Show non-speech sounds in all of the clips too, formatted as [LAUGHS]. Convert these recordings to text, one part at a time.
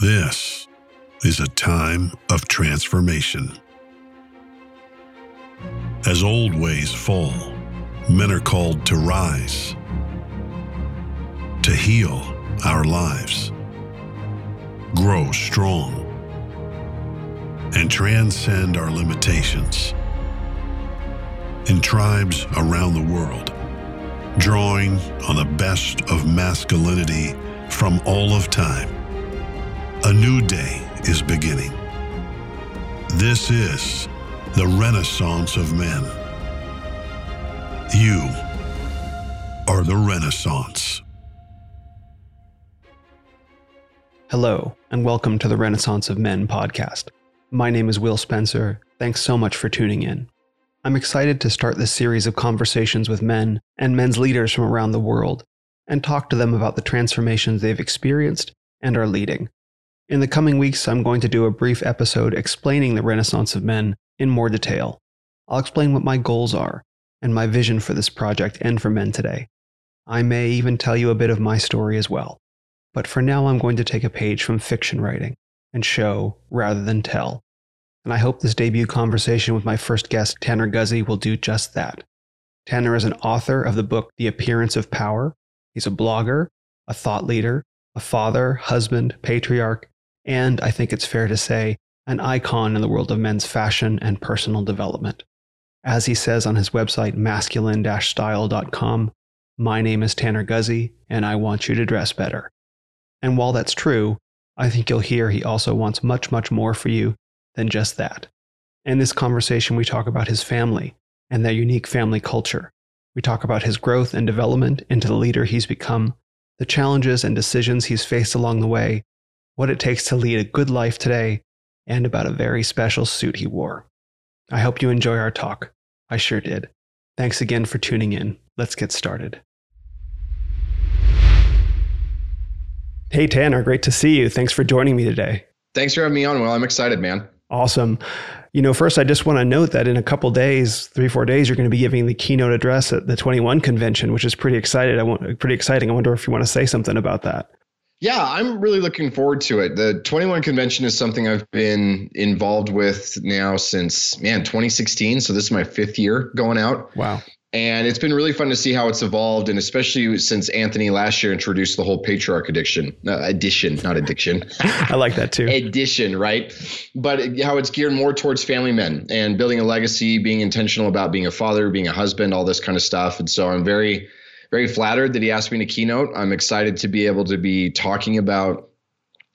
This is a time of transformation. As old ways fall, men are called to rise, to heal our lives, grow strong, and transcend our limitations. In tribes around the world, drawing on the best of masculinity from all of time, a new day is beginning. This is the Renaissance of men. You are the Renaissance. Hello, and welcome to the Renaissance of Men podcast. My name is Will Spencer. Thanks so much for tuning in. I'm excited to start this series of conversations with men and men's leaders from around the world and talk to them about the transformations they've experienced and are leading. In the coming weeks, I'm going to do a brief episode explaining the Renaissance of Men in more detail. I'll explain what my goals are and my vision for this project and for men today. I may even tell you a bit of my story as well. But for now, I'm going to take a page from fiction writing and show rather than tell and I hope this debut conversation with my first guest, Tanner Guzy, will do just that. Tanner is an author of the book The Appearance of Power. He's a blogger, a thought leader, a father, husband, patriarch, and I think it's fair to say, an icon in the world of men's fashion and personal development. As he says on his website, masculine style.com, my name is Tanner Guzy, and I want you to dress better. And while that's true, I think you'll hear he also wants much, much more for you than just that. In this conversation, we talk about his family and their unique family culture. We talk about his growth and development into the leader he's become, the challenges and decisions he's faced along the way, what it takes to lead a good life today, and about a very special suit he wore. I hope you enjoy our talk. I sure did. Thanks again for tuning in. Let's get started. Hey, Tanner, great to see you. Thanks for joining me today. Thanks for having me on. Well, I'm excited, man. Awesome. You know, first, I just want to note that in a couple days, three, four days, you're going to be giving the keynote address at the 21 convention, which is pretty excited. I want pretty exciting. I wonder if you want to say something about that. Yeah, I'm really looking forward to it. The 21 convention is something I've been involved with now since man 2016. So this is my fifth year going out. Wow and it's been really fun to see how it's evolved and especially since anthony last year introduced the whole patriarch addiction uh, addition not addiction [LAUGHS] i like that too addition right but how it's geared more towards family men and building a legacy being intentional about being a father being a husband all this kind of stuff and so i'm very very flattered that he asked me to keynote i'm excited to be able to be talking about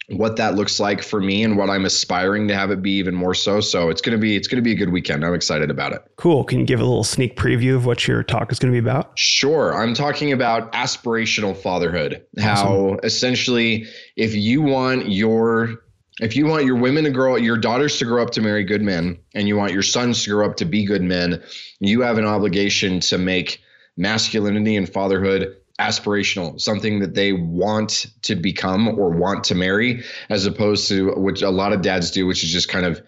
what that looks like for me and what I'm aspiring to have it be even more so. So it's gonna be it's gonna be a good weekend. I'm excited about it. Cool. Can you give a little sneak preview of what your talk is gonna be about? Sure. I'm talking about aspirational fatherhood. Awesome. How essentially if you want your if you want your women to grow your daughters to grow up to marry good men and you want your sons to grow up to be good men, you have an obligation to make masculinity and fatherhood aspirational, something that they want to become or want to marry, as opposed to which a lot of dads do, which is just kind of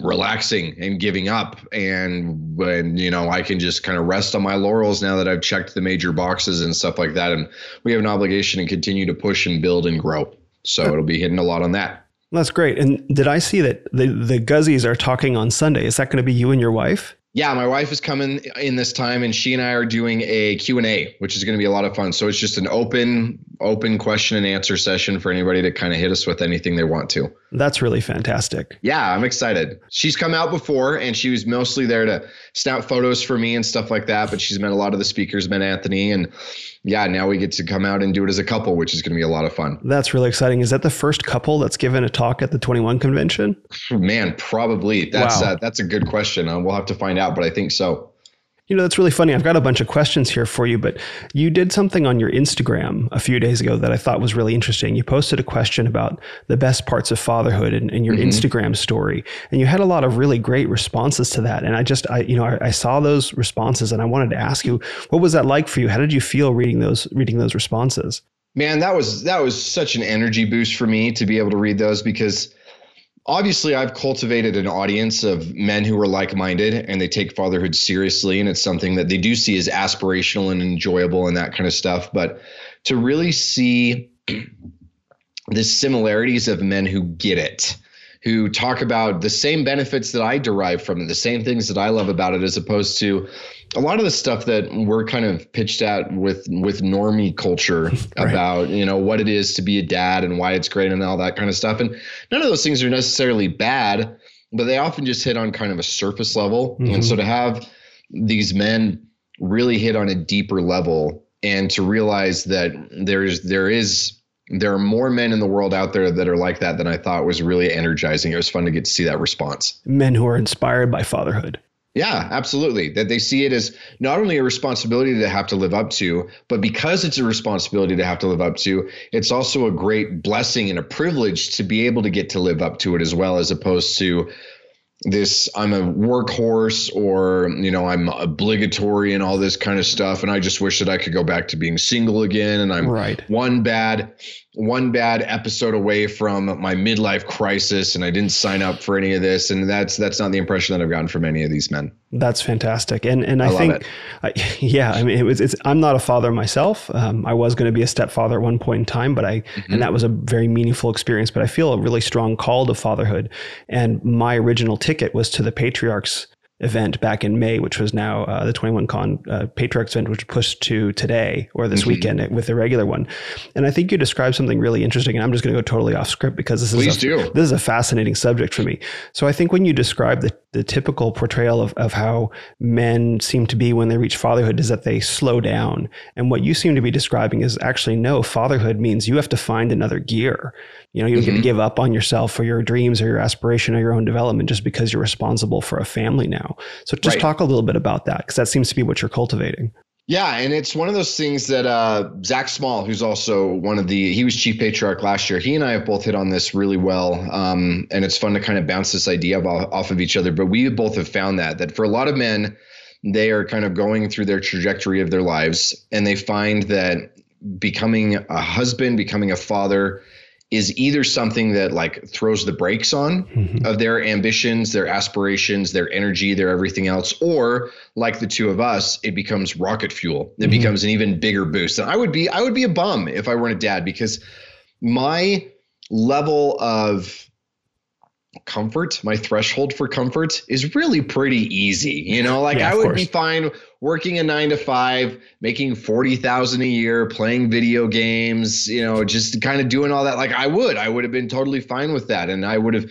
relaxing and giving up. And when, you know, I can just kind of rest on my laurels now that I've checked the major boxes and stuff like that. And we have an obligation to continue to push and build and grow. So it'll be hitting a lot on that. That's great. And did I see that the, the Guzys are talking on Sunday? Is that going to be you and your wife? Yeah, my wife is coming in this time and she and I are doing a Q&A, which is going to be a lot of fun. So it's just an open open question and answer session for anybody to kind of hit us with anything they want to. That's really fantastic. Yeah, I'm excited. She's come out before and she was mostly there to snap photos for me and stuff like that, but she's met a lot of the speakers, met Anthony and yeah, now we get to come out and do it as a couple, which is going to be a lot of fun. That's really exciting. Is that the first couple that's given a talk at the 21 convention? Man, probably. That's wow. uh, that's a good question. Uh, we'll have to find out, but I think so. You know, that's really funny. I've got a bunch of questions here for you, but you did something on your Instagram a few days ago that I thought was really interesting. You posted a question about the best parts of fatherhood in, in your mm-hmm. Instagram story, and you had a lot of really great responses to that. And I just, I, you know, I, I, saw those responses, and I wanted to ask you, what was that like for you? How did you feel reading those, reading those responses? Man, that was that was such an energy boost for me to be able to read those because obviously I've cultivated an audience of men who are like-minded and they take fatherhood seriously and it's something that they do see as aspirational and enjoyable and that kind of stuff. But to really see [CLEARS THROAT] the similarities of men who get it who talk about the same benefits that I derive from it, the same things that I love about it, as opposed to a lot of the stuff that we're kind of pitched at with with normie culture [LAUGHS] right. about you know what it is to be a dad and why it's great and all that kind of stuff. And none of those things are necessarily bad, but they often just hit on kind of a surface level. Mm-hmm. And so to have these men really hit on a deeper level and to realize that there's there is there are more men in the world out there that are like that than I thought was really energizing. It was fun to get to see that response. Men who are inspired by fatherhood. Yeah, absolutely. That they see it as not only a responsibility to have to live up to, but because it's a responsibility to have to live up to, it's also a great blessing and a privilege to be able to get to live up to it as well, as opposed to this I'm a workhorse or you know I'm obligatory and all this kind of stuff and I just wish that I could go back to being single again and I'm right. one bad one bad episode away from my midlife crisis and I didn't sign up for any of this. And that's that's not the impression that I've gotten from any of these men. That's fantastic. And and I, I think I, [LAUGHS] yeah I mean it was it's I'm not a father myself. Um, I was going to be a stepfather at one point in time but I mm-hmm. and that was a very meaningful experience but I feel a really strong call to fatherhood. And my original ticket was to the patriarchs event back in May, which was now uh, the 21 Con uh, Patriarchs event, which pushed to today or this mm-hmm. weekend with the regular one. And I think you described something really interesting. And I'm just going to go totally off script because this Please is a, this is a fascinating subject for me. So I think when you describe the the typical portrayal of, of how men seem to be when they reach fatherhood is that they slow down. And what you seem to be describing is actually no, fatherhood means you have to find another gear. You know, you're mm-hmm. going to give up on yourself or your dreams or your aspiration or your own development just because you're responsible for a family now. So just right. talk a little bit about that because that seems to be what you're cultivating. Yeah, and it's one of those things that uh, Zach Small, who's also one of the he was chief patriarch last year. He and I have both hit on this really well, um, and it's fun to kind of bounce this idea off, off of each other. But we both have found that that for a lot of men, they are kind of going through their trajectory of their lives, and they find that becoming a husband, becoming a father, is either something that like throws the brakes on mm-hmm. of their ambitions, their aspirations, their energy, their everything else, or like the two of us, it becomes rocket fuel. It mm-hmm. becomes an even bigger boost. And I would be I would be a bum if I weren't a dad because my level of comfort, my threshold for comfort is really pretty easy. You know, like yeah, I would course. be fine working a nine to five, making 40,000 a year, playing video games, you know, just kind of doing all that. Like I would, I would have been totally fine with that. And I would have,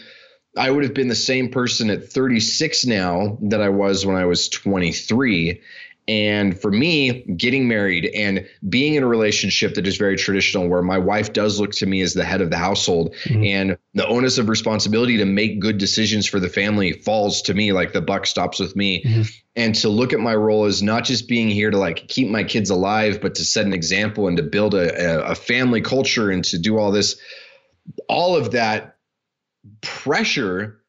I would have been the same person at 36 now that I was when I was 23. And for me, getting married and being in a relationship that is very traditional, where my wife does look to me as the head of the household, mm-hmm. and the onus of responsibility to make good decisions for the family falls to me, like the buck stops with me. Mm-hmm. And to look at my role as not just being here to like keep my kids alive, but to set an example and to build a, a family culture and to do all this, all of that pressure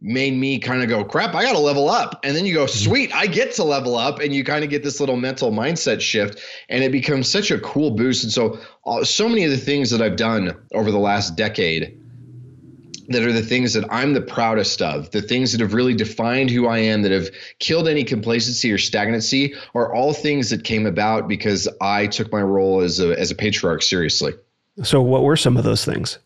made me kind of go, crap, I got to level up. And then you go, mm-hmm. sweet, I get to level up. And you kind of get this little mental mindset shift and it becomes such a cool boost. And so, uh, so many of the things that I've done over the last decade that are the things that I'm the proudest of, the things that have really defined who I am, that have killed any complacency or stagnancy, are all things that came about because I took my role as a, as a patriarch seriously. So, what were some of those things?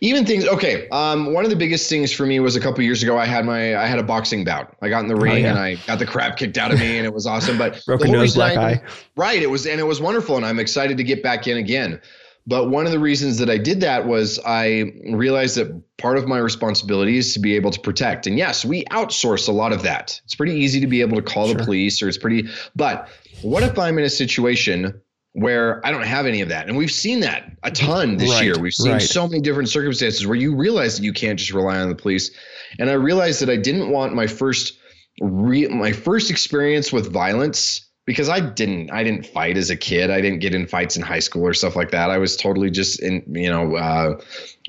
Even things okay um, one of the biggest things for me was a couple years ago i had my i had a boxing bout. I got in the oh, ring oh, yeah. and i got the crap kicked out of me and it was awesome but broken nose black I, eye. Right it was and it was wonderful and i'm excited to get back in again. But one of the reasons that i did that was i realized that part of my responsibility is to be able to protect. And yes we outsource a lot of that. It's pretty easy to be able to call sure. the police or it's pretty but what if i'm in a situation where I don't have any of that. And we've seen that a ton this right, year. We've seen right. so many different circumstances where you realize that you can't just rely on the police. And I realized that I didn't want my first re- my first experience with violence because I didn't I didn't fight as a kid. I didn't get in fights in high school or stuff like that. I was totally just in you know uh,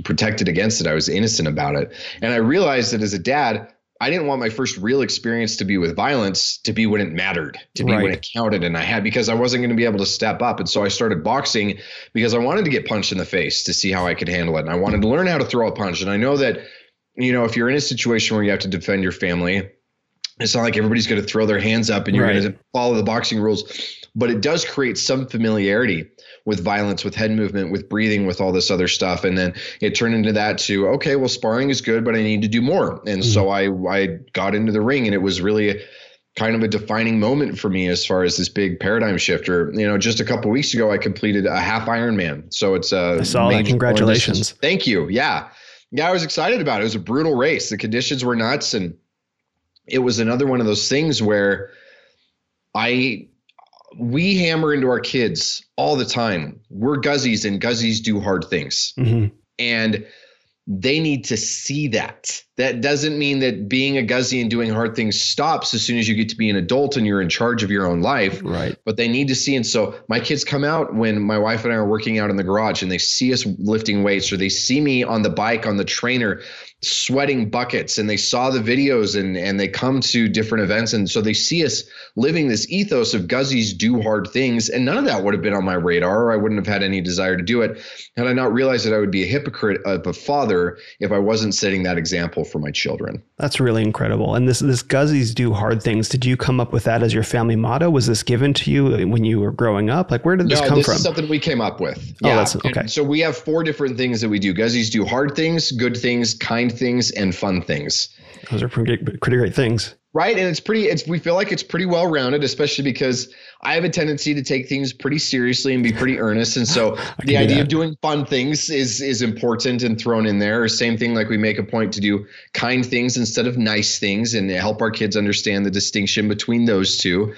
protected against it. I was innocent about it. And I realized that as a dad, I didn't want my first real experience to be with violence to be when it mattered, to be right. when it counted. And I had because I wasn't going to be able to step up. And so I started boxing because I wanted to get punched in the face to see how I could handle it. And I wanted to learn how to throw a punch. And I know that, you know, if you're in a situation where you have to defend your family, it's not like everybody's going to throw their hands up and you're right. going to follow the boxing rules. But it does create some familiarity with violence, with head movement, with breathing, with all this other stuff. And then it turned into that to, okay, well, sparring is good, but I need to do more. And mm-hmm. so I, I got into the ring and it was really kind of a defining moment for me as far as this big paradigm shifter. You know, just a couple weeks ago, I completed a half Ironman. So it's a I saw that. Congratulations. Thank you. Yeah. Yeah. I was excited about it. It was a brutal race. The conditions were nuts. And it was another one of those things where I we hammer into our kids all the time. We're Guzys and Guzys do hard things. Mm-hmm. And they need to see that. That doesn't mean that being a Guzy and doing hard things stops as soon as you get to be an adult and you're in charge of your own life. Right. But they need to see. And so my kids come out when my wife and I are working out in the garage and they see us lifting weights or they see me on the bike on the trainer sweating buckets and they saw the videos and and they come to different events and so they see us living this ethos of Guzys do hard things and none of that would have been on my radar or I wouldn't have had any desire to do it had I not realized that I would be a hypocrite of a father if I wasn't setting that example for my children. That's really incredible. And this this Guzys do hard things. Did you come up with that as your family motto? Was this given to you when you were growing up? Like where did this no, come this from? Is something we came up with. Oh, yeah. that's okay. So we have four different things that we do. Guzys do hard things, good things, kind things and fun things. Those are pretty, pretty great things. Right. And it's pretty, it's, we feel like it's pretty well rounded, especially because I have a tendency to take things pretty seriously and be pretty earnest. And so [LAUGHS] the idea do of doing fun things is, is important and thrown in there. Same thing, like we make a point to do kind things instead of nice things and help our kids understand the distinction between those two.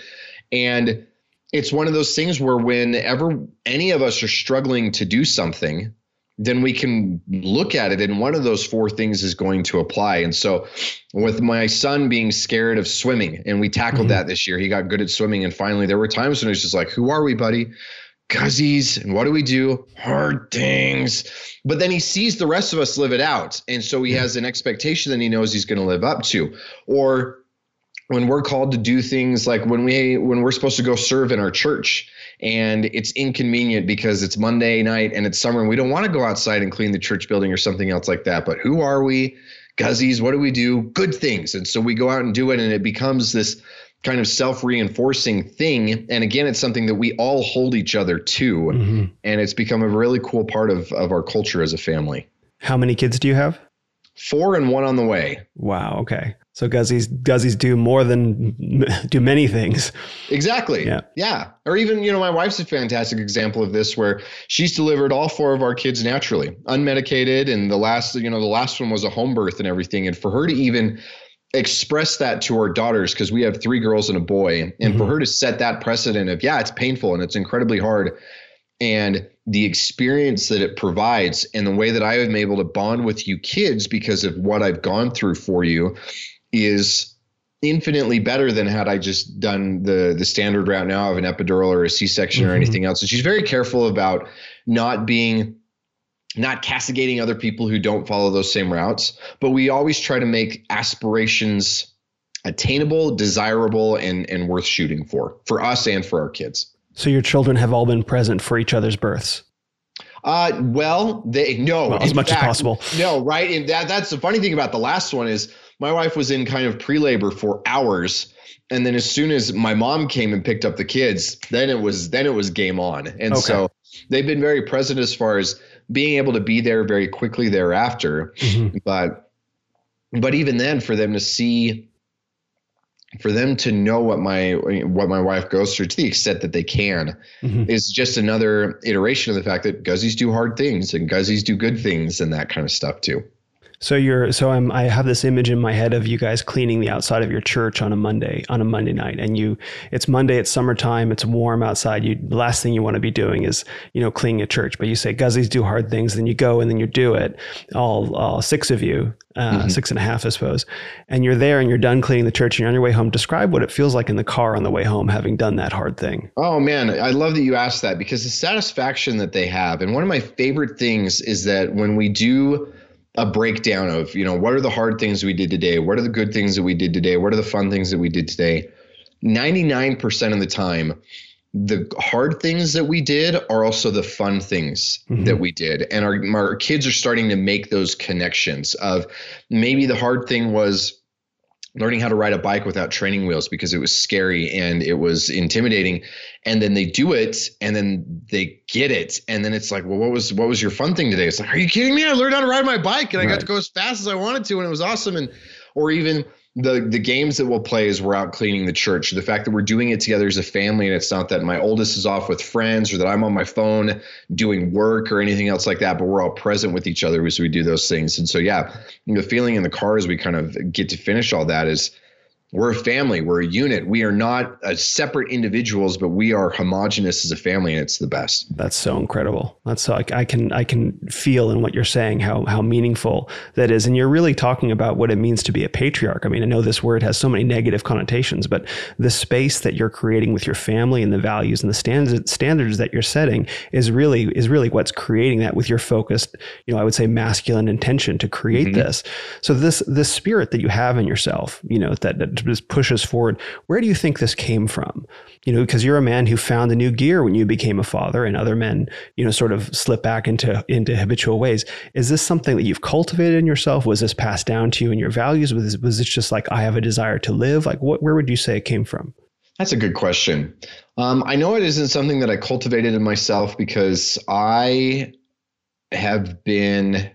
And it's one of those things where whenever any of us are struggling to do something, then we can look at it and one of those four things is going to apply. And so with my son being scared of swimming and we tackled mm-hmm. that this year he got good at swimming and finally there were times when it was just like who are we buddy? Guzys and what do we do? Hard things. But then he sees the rest of us live it out and so he has an expectation that he knows he's going to live up to. Or when we're called to do things like when we when we're supposed to go serve in our church and it's inconvenient because it's Monday night and it's summer and we don't want to go outside and clean the church building or something else like that. But who are we? Guzys, what do we do? Good things. And so we go out and do it and it becomes this kind of self-reinforcing thing. And again, it's something that we all hold each other to. Mm-hmm. And it's become a really cool part of, of our culture as a family. How many kids do you have? Four and one on the way. Wow. Okay. So Guzys Guzys do more than [LAUGHS] do many things. Exactly. Yeah. Yeah. Or even, you know, my wife's a fantastic example of this where she's delivered all four of our kids naturally, unmedicated. And the last, you know, the last one was a home birth and everything. And for her to even express that to our daughters, because we have three girls and a boy, and mm-hmm. for her to set that precedent of, yeah, it's painful and it's incredibly hard. And the experience that it provides and the way that I am able to bond with you kids because of what I've gone through for you is infinitely better than had I just done the the standard route now of an epidural or a C-section mm-hmm. or anything else. And she's very careful about not being not castigating other people who don't follow those same routes, but we always try to make aspirations attainable, desirable and and worth shooting for for us and for our kids. So your children have all been present for each other's births. Uh, well, they no, well, as much fact, as possible. No, right, and that that's the funny thing about the last one is my wife was in kind of pre-labor for hours, and then as soon as my mom came and picked up the kids, then it was then it was game on, and okay. so they've been very present as far as being able to be there very quickly thereafter, mm-hmm. but but even then, for them to see for them to know what my what my wife goes through to the extent that they can mm-hmm. is just another iteration of the fact that Guzys do hard things and Guzys do good things and that kind of stuff too. So you're so I'm I have this image in my head of you guys cleaning the outside of your church on a Monday on a Monday night. And you it's Monday it's summertime it's warm outside. You the last thing you want to be doing is you know cleaning a church. But you say Guzys do hard things then you go and then you do it all all six of you uh, mm-hmm. six and a half I suppose. And you're there and you're done cleaning the church and you're on your way home. Describe what it feels like in the car on the way home having done that hard thing. Oh man I love that you asked that because the satisfaction that they have and one of my favorite things is that when we do a breakdown of you know what are the hard things we did today? What are the good things that we did today? What are the fun things that we did today? 99% of the time the hard things that we did are also the fun things mm-hmm. that we did. And our, our kids are starting to make those connections of maybe the hard thing was learning how to ride a bike without training wheels because it was scary and it was intimidating. And then they do it and then they get it. And then it's like well what was what was your fun thing today? It's like are you kidding me? I learned how to ride my bike and i got to go as fast as i wanted to and it was awesome. And or even the the games that we'll play as we're out cleaning the church. The fact that we're doing it together as a family and it's not that my oldest is off with friends or that i'm on my phone doing work or anything else like that but we're all present with each other as we do those things. And so yeah the feeling in the car as we kind of get to finish all that is we're a family. We're a unit. We are not separate individuals but we are homogenous as a family and it's the best. That's so incredible. That's so I, I can i can feel in what you're saying how how meaningful that is. And you're really talking about what it means to be a patriarch. I mean i know this word has so many negative connotations but the space that you're creating with your family and the values and the standards standards that you're setting is really is really what's creating that with your focused you know i would say masculine intention to create mm-hmm. this. So this this spirit that you have in yourself you know that, that just push us forward. Where do you think this came from? You know, because you're a man who found a new gear when you became a father, and other men, you know, sort of slip back into into habitual ways. Is this something that you've cultivated in yourself? Was this passed down to you in your values? Was this, was this just like I have a desire to live? Like, what? Where would you say it came from? That's a good question. Um, I know it isn't something that I cultivated in myself because I have been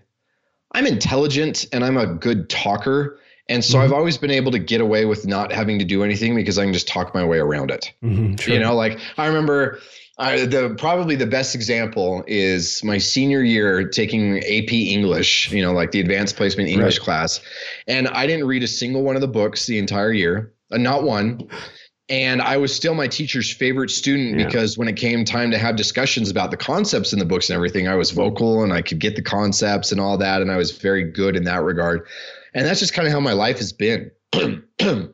I'm intelligent and I'm a good talker. And so mm-hmm. I've always been able to get away with not having to do anything because I can just talk my way around it. Mm-hmm, sure. You know, like I remember I, the probably the best example is my senior year taking AP English, you know, like the advanced placement English right. class. And I didn't read a single one of the books the entire year, uh, not one. And I was still my teacher's favorite student yeah. because when it came time to have discussions about the concepts in the books and everything, I was vocal and I could get the concepts and all that. And I was very good in that regard. And that's just kind of how my life has been. [CLEARS THROAT]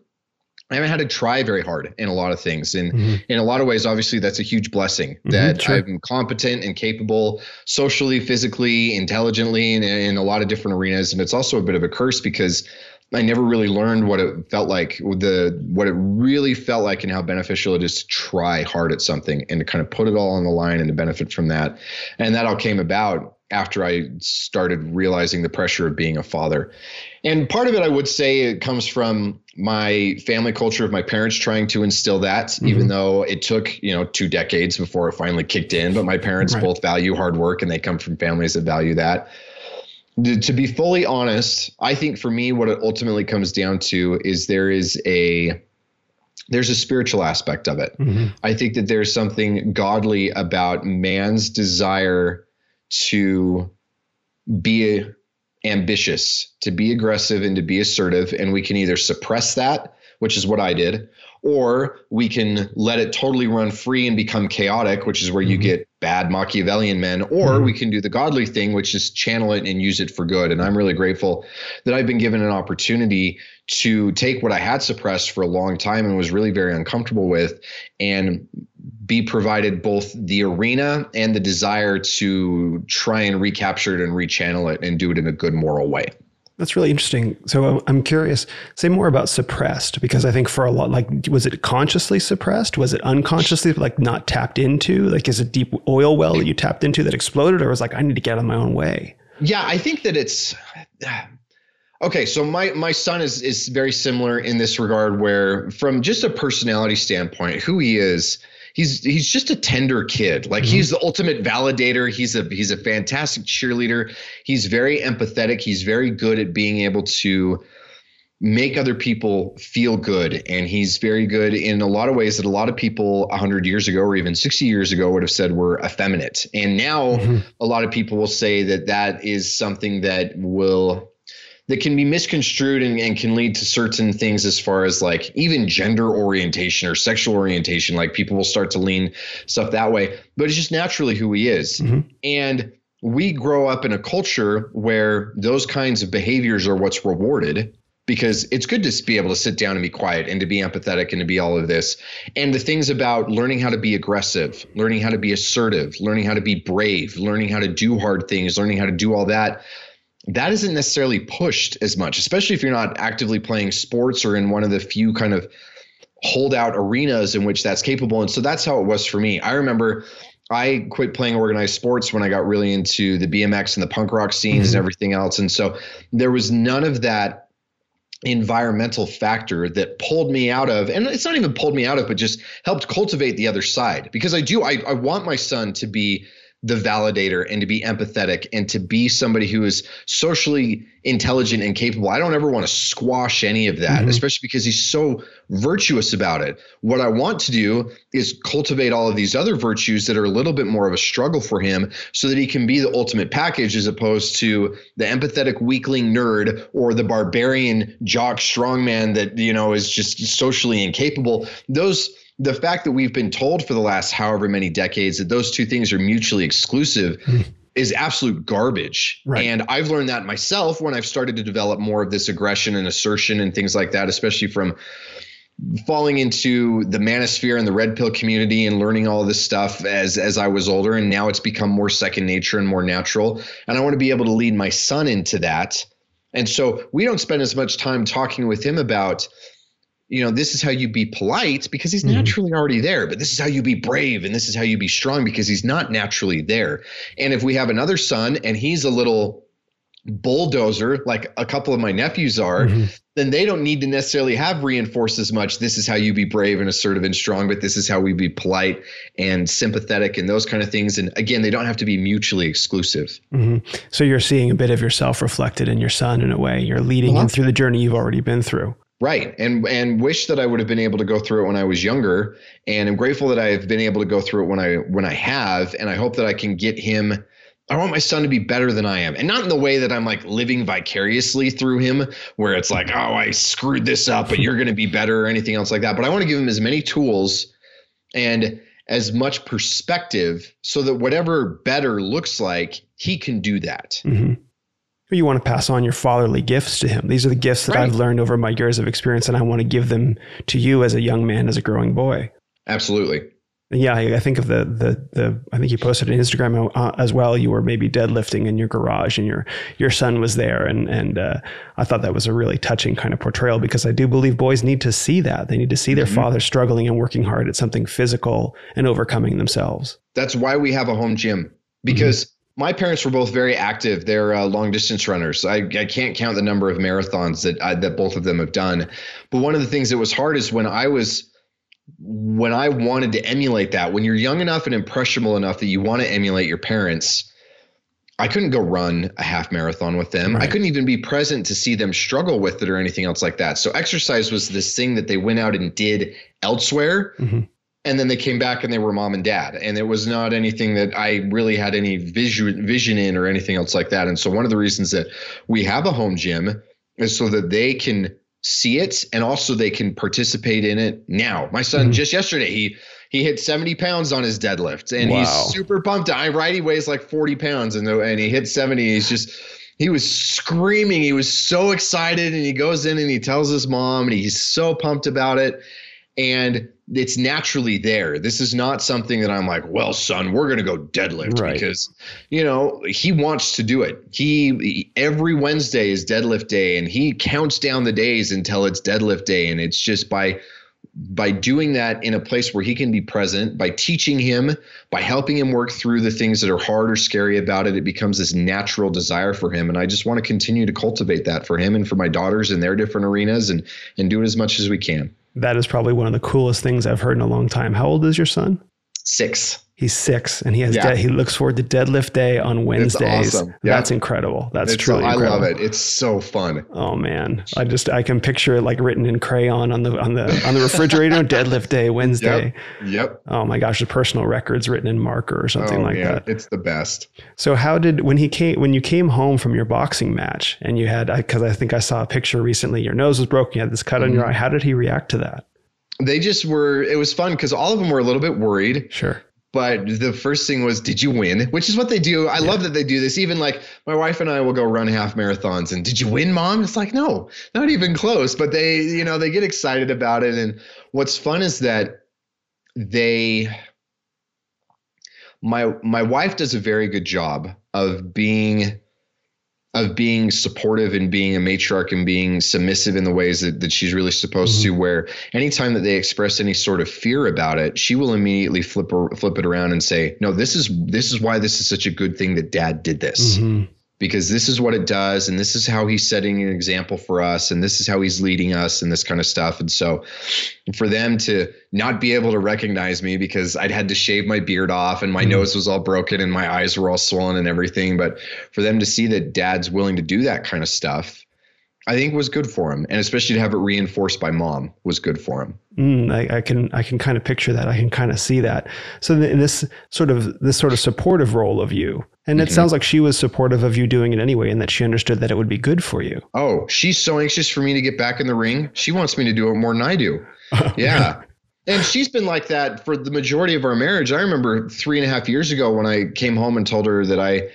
I haven't had to try very hard in a lot of things. And mm-hmm. in a lot of ways, obviously, that's a huge blessing mm-hmm, that sure. I'm competent and capable socially, physically, intelligently, in, in a lot of different arenas. And it's also a bit of a curse because I never really learned what it felt like, the what it really felt like, and how beneficial it is to try hard at something and to kind of put it all on the line and to benefit from that. And that all came about after I started realizing the pressure of being a father. And part of it, I would say, it comes from my family culture of my parents trying to instill that, mm-hmm. even though it took, you know, two decades before it finally kicked in. But my parents right. both value hard work and they come from families that value that. To be fully honest, I think for me, what it ultimately comes down to is there is a there's a spiritual aspect of it. Mm-hmm. I think that there's something godly about man's desire to be ambitious, to be aggressive, and to be assertive. And we can either suppress that, which is what I did, or we can let it totally run free and become chaotic, which is where you mm-hmm. get bad Machiavellian men, or mm-hmm. we can do the godly thing, which is channel it and use it for good. And I'm really grateful that I've been given an opportunity to take what I had suppressed for a long time and was really very uncomfortable with and be provided both the arena and the desire to try and recapture it and rechannel it and do it in a good moral way. That's really interesting. So I'm curious, say more about suppressed because I think for a lot, like, was it consciously suppressed? Was it unconsciously, like, not tapped into? Like, is it deep oil well that you tapped into that exploded, or was like, I need to get out of my own way? Yeah, I think that it's okay. So my my son is is very similar in this regard, where from just a personality standpoint, who he is he's he's just a tender kid. Like mm-hmm. he's the ultimate validator. He's a he's a fantastic cheerleader. He's very empathetic. He's very good at being able to make other people feel good and he's very good in a lot of ways that a lot of people 100 years ago or even 60 years ago would have said were effeminate and now mm-hmm. a lot of people will say that that is something that will that can be misconstrued and, and can lead to certain things as far as like even gender orientation or sexual orientation. Like people will start to lean stuff that way, but it's just naturally who he is. Mm-hmm. And we grow up in a culture where those kinds of behaviors are what's rewarded because it's good to be able to sit down and be quiet and to be empathetic and to be all of this. And the things about learning how to be aggressive, learning how to be assertive, learning how to be brave, learning how to do hard things, learning how to do all that that isn't necessarily pushed as much, especially if you're not actively playing sports or in one of the few kind of holdout arenas in which that's capable. And so that's how it was for me. I remember I quit playing organized sports when I got really into the BMX and the punk rock scenes mm-hmm. and everything else. And so there was none of that environmental factor that pulled me out of and it's not even pulled me out of but just helped cultivate the other side because i do i, I want my son to be the validator and to be empathetic and to be somebody who is socially intelligent and capable. I don't ever want to squash any of that, mm-hmm. especially because he's so virtuous about it. What I want to do is cultivate all of these other virtues that are a little bit more of a struggle for him so that he can be the ultimate package as opposed to the empathetic weakling nerd or the barbarian jock strongman that, you know, is just socially incapable. Those the fact that we've been told for the last however many decades that those two things are mutually exclusive hmm. is absolute garbage. Right. And I've learned that myself when I've started to develop more of this aggression and assertion and things like that, especially from falling into the manosphere and the red pill community and learning all this stuff as as I was older and now it's become more second nature and more natural and I want to be able to lead my son into that. And so we don't spend as much time talking with him about you know, this is how you be polite because he's mm-hmm. naturally already there, but this is how you be brave and this is how you be strong because he's not naturally there. And if we have another son and he's a little bulldozer like a couple of my nephews are, mm-hmm. then they don't need to necessarily have reinforced as much. This is how you be brave and assertive and strong, but this is how we be polite and sympathetic and those kind of things. And again, they don't have to be mutually exclusive. Mm-hmm. So you're seeing a bit of yourself reflected in your son in a way. You're leading him through the journey you've already been through. Right. And and wish that I would have been able to go through it when I was younger. And I'm grateful that I've been able to go through it when I when I have. And I hope that I can get him I want my son to be better than I am. And not in the way that I'm like living vicariously through him, where it's like, oh, I screwed this up, but you're gonna be better or anything else like that. But I want to give him as many tools and as much perspective so that whatever better looks like, he can do that. Mm-hmm you want to pass on your fatherly gifts to him. These are the gifts that right. I've learned over my years of experience, and I want to give them to you as a young man, as a growing boy. Absolutely. yeah, I, think of the the the. I think you posted on Instagram uh, as well. You were maybe deadlifting in your garage, and your your son was there, and and uh, I thought that was a really touching kind of portrayal because I do believe boys need to see that. They need to see their mm-hmm. father struggling and working hard at something physical and overcoming themselves. That's why we have a home gym because. Mm-hmm my parents were both very active. They're uh, long distance runners. I, I can't count the number of marathons that I, that both of them have done. But one of the things that was hard is when I was when I wanted to emulate that. When you're young enough and impressionable enough that you want to emulate your parents, I couldn't go run a half marathon with them. Right. I couldn't even be present to see them struggle with it or anything else like that. So exercise was this thing that they went out and did elsewhere. Mm-hmm and then they came back and they were mom and dad. And it was not anything that i really had any vision vision in or anything else like that. And so one of the reasons that we have a home gym is so that they can see it and also they can participate in it now. My son mm-hmm. just yesterday he he hit 70 pounds on his deadlift and wow. he's super pumped. I right he weighs like 40 pounds and, and he hit 70 he's just he was screaming. He was so excited and he goes in and he tells his mom and he's so pumped about it. And it's naturally there. This is not something that I'm like, well, son, we're going to go deadlift right. because, you know, he wants to do it. He every Wednesday is deadlift day and he counts down the days until it's deadlift day. And it's just by, by doing that in a place where he can be present, by teaching him, by helping him work through the things that are hard or scary about it, it becomes this natural desire for him. And I just want to continue to cultivate that for him and for my daughters in their different arenas and, and do it as much as we can. That is probably one of the coolest things I've heard in a long time. How old is your son? Six. He's six, and he has yeah. de- he looks forward to deadlift day on Wednesdays. Awesome. Yeah. That's incredible. That's it's, truly. I love it. It's so fun. Oh man, I just I can picture it like written in crayon on the on the on the refrigerator. [LAUGHS] deadlift day Wednesday. Yep. yep. Oh my gosh, the personal records written in marker or something oh, like man. that. It's the best. So how did when he came when you came home from your boxing match and you had because I, I, think I saw a picture recently. Your nose was broken. You had this cut mm-hmm. on your mm-hmm. eye. How did he react to that? They just were. It was fun because all of them were a little bit worried. Sure but the first thing was did you win which is what they do i yeah. love that they do this even like my wife and i will go run half marathons and did you win mom it's like no not even close but they you know they get excited about it and what's fun is that they my my wife does a very good job of being of being supportive and being a matriarch and being submissive in the ways that, that she's really supposed mm-hmm. to where anytime that they express any sort of fear about it she will immediately flip flip it around and say no this is this is why this is such a good thing that dad did this mm-hmm. Because this is what it does and this is how he's setting an example for us and this is how he's leading us and this kind of stuff and so for them to not be able to recognize me because I'd had to shave my beard off and my mm-hmm. nose was all broken and my eyes were all swollen and everything but for them to see that dad's willing to do that kind of stuff I think was good for him, and especially to have it reinforced by mom was good for him. Mm, I, I, can I can kind of picture that. I can kind of see that. So in this sort of this sort of supportive role of you, and it mm-hmm. sounds like she was supportive of you doing it anyway, and that she understood that it would be good for you. Oh, she's so anxious for me to get back in the ring. She wants me to do it more than I do. [LAUGHS] yeah. And she's been like that for the majority of our marriage. I remember three and a half years ago when I came home and told her that I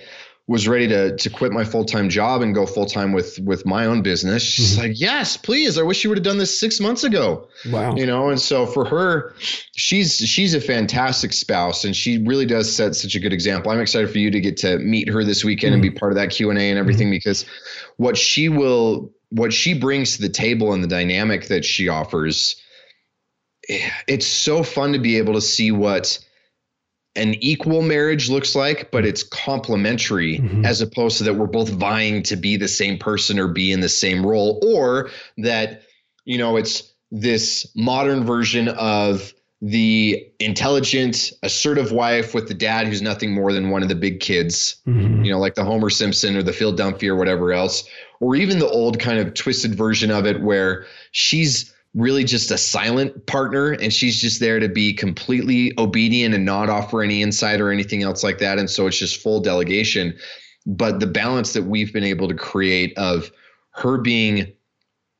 was ready to to quit my full time job and go full time with with my own business. She's mm-hmm. like, "Yes, please. I wish you would have done this six months ago." Wow. You know, and so for her, she's she's a fantastic spouse, and she really does set such a good example. I'm excited for you to get to meet her this weekend mm-hmm. and be part of that Q and A and everything mm-hmm. because what she will what she brings to the table and the dynamic that she offers, it's so fun to be able to see what an equal marriage looks like, but it's complementary mm-hmm. as opposed to that we're both vying to be the same person or be in the same role, or that, you know, it's this modern version of the intelligent, assertive wife with the dad who's nothing more than one of the big kids, mm-hmm. you know, like the Homer Simpson or the Phil Dunphy or whatever else, or even the old kind of twisted version of it where she's really just a silent partner and she's just there to be completely obedient and not offer any insight or anything else like that and so it's just full delegation. But the balance that we've been able to create of her being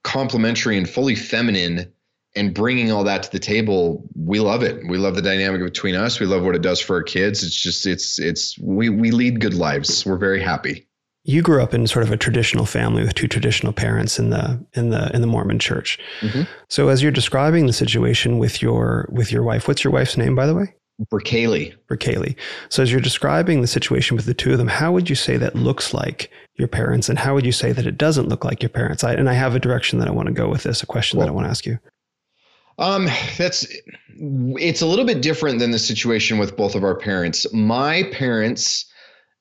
complementary and fully feminine and bringing all that to the table we love it. We love the dynamic between us. We love what it does for our kids. It's just it's it's we we lead good lives. We're very happy you grew up in sort of a traditional family with two traditional parents in the in the in the Mormon church. Mm-hmm. So as you're describing the situation with your with your wife, what's your wife's name by the way? Berkaylee. Berkaylee. So as you're describing the situation with the two of them, how would you say that looks like your parents, and how would you say that it doesn't look like your parents? I, and I have a direction that I want to go with this, a question that I want to ask you. Um, that's it's a little bit different than the situation with both of our parents. My parents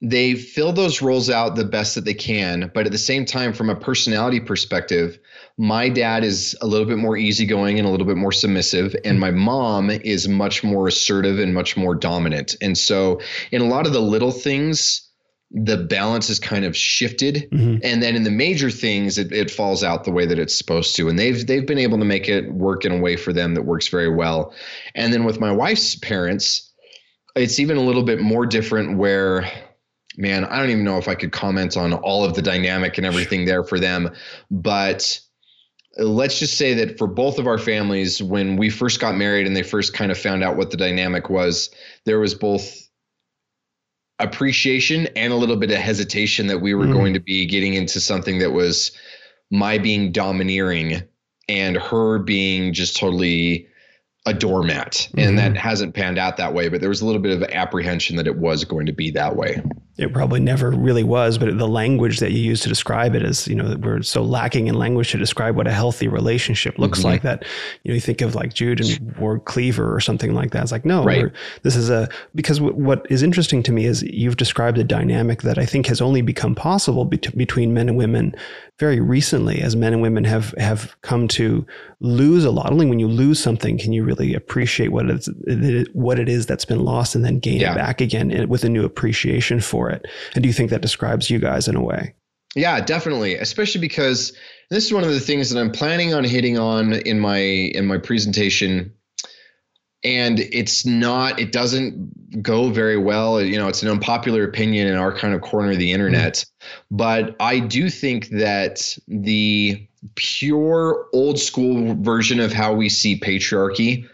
they fill those roles out the best that they can. But at the same time, from a personality perspective, my dad is a little bit more easygoing and a little bit more submissive, and my mom is much more assertive and much more dominant. And so, in a lot of the little things, the balance is kind of shifted mm-hmm. and then in the major things it, it falls out the way that it's supposed to and they've they've been able to make it work in a way for them that works very well and then with my wife's parents it's even a little bit more different where man, I don't even know if I could comment on all of the dynamic and everything there for them, but let's just say that for both of our families, when we first got married and they first kind of found out what the dynamic was, there was both appreciation and a little bit of hesitation that we were mm. going to be getting into something that was my being domineering and her being just totally a doormat. And mm-hmm. that hasn't panned out that way, but there was a little bit of apprehension that it was going to be that way it probably never really was, but the language that you use to describe it is, you know, we're so lacking in language to describe what a healthy relationship looks mm-hmm. like that, you know, you think of like June and Ward Cleaver or something like that. It's like, no, right. this is a, because w- what is interesting to me is you've described a dynamic that I think has only become possible be- between men and women very recently as men and women have have come to lose a lot. Only when you lose something can you really appreciate what it's what it is that's been lost and then gain yeah. it back again with a new appreciation for it. And do you think that describes you guys in a way? Yeah, definitely. Especially because this is one of the things that I'm planning on hitting on in my in my presentation and it's not it doesn't go very well you know it's an unpopular opinion in our kind of corner of the internet mm-hmm. but i do think that the pure old school version of how we see patriarchy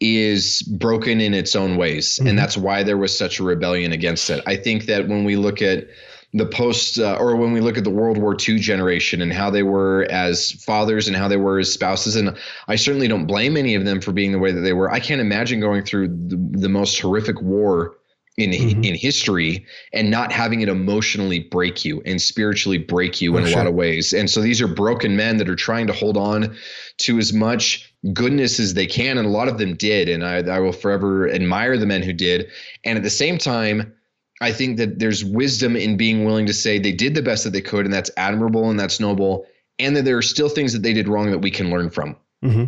is broken in its own ways mm-hmm. and that's why there was such a rebellion against it i think that when we look at the post uh, or when we look at the World War II generation and how they were as fathers and how they were as spouses and I certainly don't blame any of them for being the way that they were. I can't imagine going through the, the most horrific war in mm-hmm. in history and not having it emotionally break you and spiritually break you in a lot of ways. And so these are broken men that are trying to hold on to as much goodness as they can and a lot of them did and I I will forever admire the men who did and at the same time I think that there's wisdom in being willing to say they did the best that they could, and that's admirable and that's noble, and that there are still things that they did wrong that we can learn from. Mm-hmm.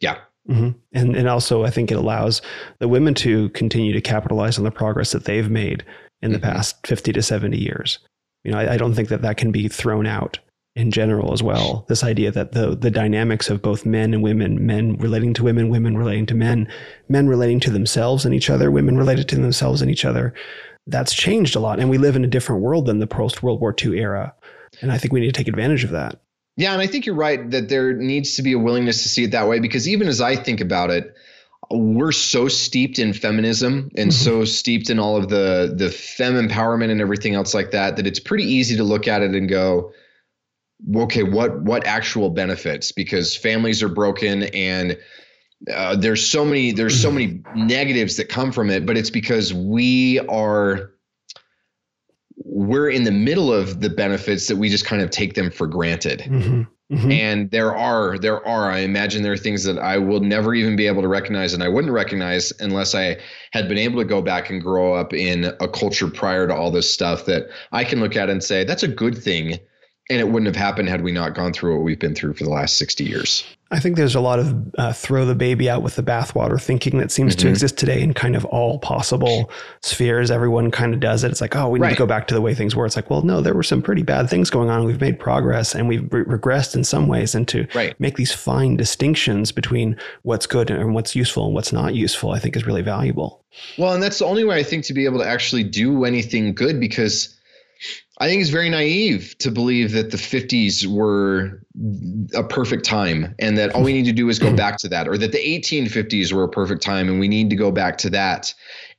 Yeah. Mm-hmm. And and also, I think it allows the women to continue to capitalize on the progress that they've made in the mm-hmm. past fifty to seventy years. You know, I, I don't think that that can be thrown out in general as well. This idea that the the dynamics of both men and women, men relating to women, women relating to men, men relating to themselves and each other, women related to themselves and each other, that's changed a lot. And we live in a different world than the post World War II era. And I think we need to take advantage of that. Yeah, and I think you're right that there needs to be a willingness to see it that way because even as I think about it, we're so steeped in feminism and mm-hmm. so steeped in all of the the fem empowerment and everything else like that that it's pretty easy to look at it and go, okay, what what actual benefits? Because families are broken and uh, there's so many there's so many negatives that come from it, but it's because we are we're in the middle of the benefits that we just kind of take them for granted. Mm-hmm. Mm-hmm. And there are, there are, I imagine there are things that I will never even be able to recognize and I wouldn't recognize unless I had been able to go back and grow up in a culture prior to all this stuff that I can look at and say, that's a good thing and it wouldn't have happened had we not gone through what we've been through for the last 60 years. I think there's a lot of uh, throw the baby out with the bathwater thinking that seems mm-hmm. to exist today in kind of all possible spheres. Everyone kind of does it. It's like, oh, we need right. to go back to the way things were. It's like, well, no, there were some pretty bad things going on. We've made progress and we've re- regressed in some ways. And to right. make these fine distinctions between what's good and what's useful and what's not useful, I think is really valuable. Well, and that's the only way I think to be able to actually do anything good because I think it's very naive to believe that the 50s were a perfect time and that all we need to do is go back to that, or that the 1850s were a perfect time and we need to go back to that.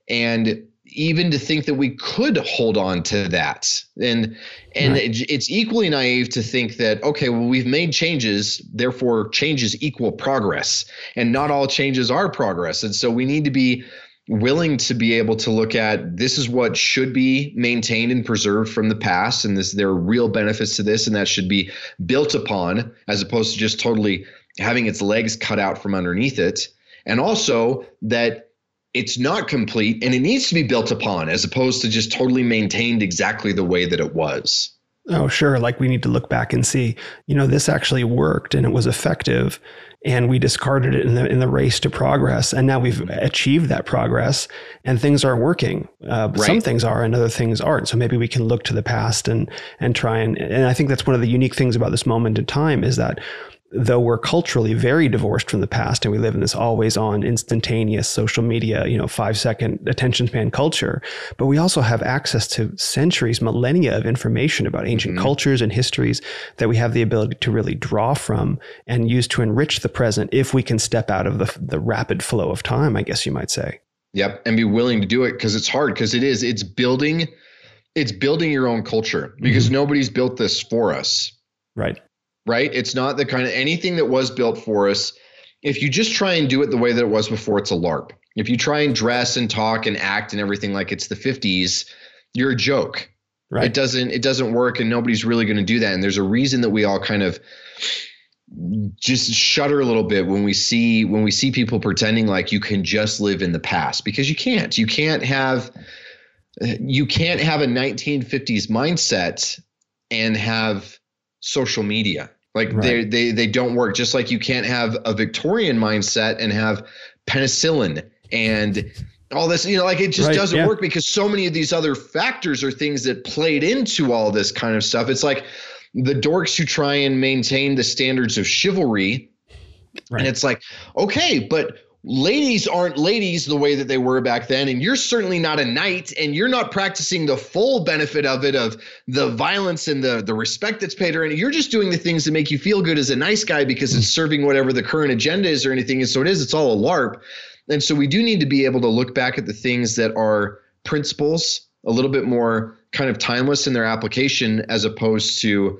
And even to think that we could hold on to that and and right. it, it's equally naive to think that okay well we've made changes therefore changes equal progress and not all changes are progress and so we need to be willing to be able to look at this is what should be maintained and preserved from the past and this there are real benefits to this and that should be built upon as opposed to just totally having its legs cut out from underneath it. And also that it's not complete and it needs to be built upon as opposed to just totally maintained exactly the way that it was. Oh sure. Like we need to look back and see you know this actually worked and it was effective and we discarded it in the in the race to progress. And now we've achieved that progress, and things aren't working. Uh, right. Some things are, and other things aren't. So maybe we can look to the past and and try and and I think that's one of the unique things about this moment in time is that though we're culturally very divorced from the past and we live in this always on instantaneous social media you know 5 second attention span culture but we also have access to centuries millennia of information about ancient mm-hmm. cultures and histories that we have the ability to really draw from and use to enrich the present if we can step out of the the rapid flow of time i guess you might say yep and be willing to do it because it's hard because it is it's building it's building your own culture because mm-hmm. nobody's built this for us right right? It's not the kind of anything that was built for us. If you just try and do it the way that it was before, it's a LARP. If you try and dress and talk and act and everything like it's the 50s, you're a joke. Right. It doesn't it doesn't work and nobody's really going to do that. And there's a reason that we all kind of just shudder a little bit when we see when we see people pretending like you can just live in the past because you can't. You can't have you can't have a 1950s mindset and have social media. Like right. they they they don't work. Just like you can't have a Victorian mindset and have penicillin and all this you know like it just right, doesn't yeah. work because so many of these other factors are things that played into all this kind of stuff it's like the dorks who try and maintain the standards of chivalry right. and it's like okay but ladies aren't ladies the way that they were back then and you're certainly not a knight and you're not practicing the full benefit of it of the violence and the the respect that's paid her and you're just doing the things that make you feel good as a nice guy because it's serving whatever the current agenda is or anything and so it is it's all a larp. And so we do need to be able to look back at the things that are principles a little bit more kind of timeless in their application as opposed to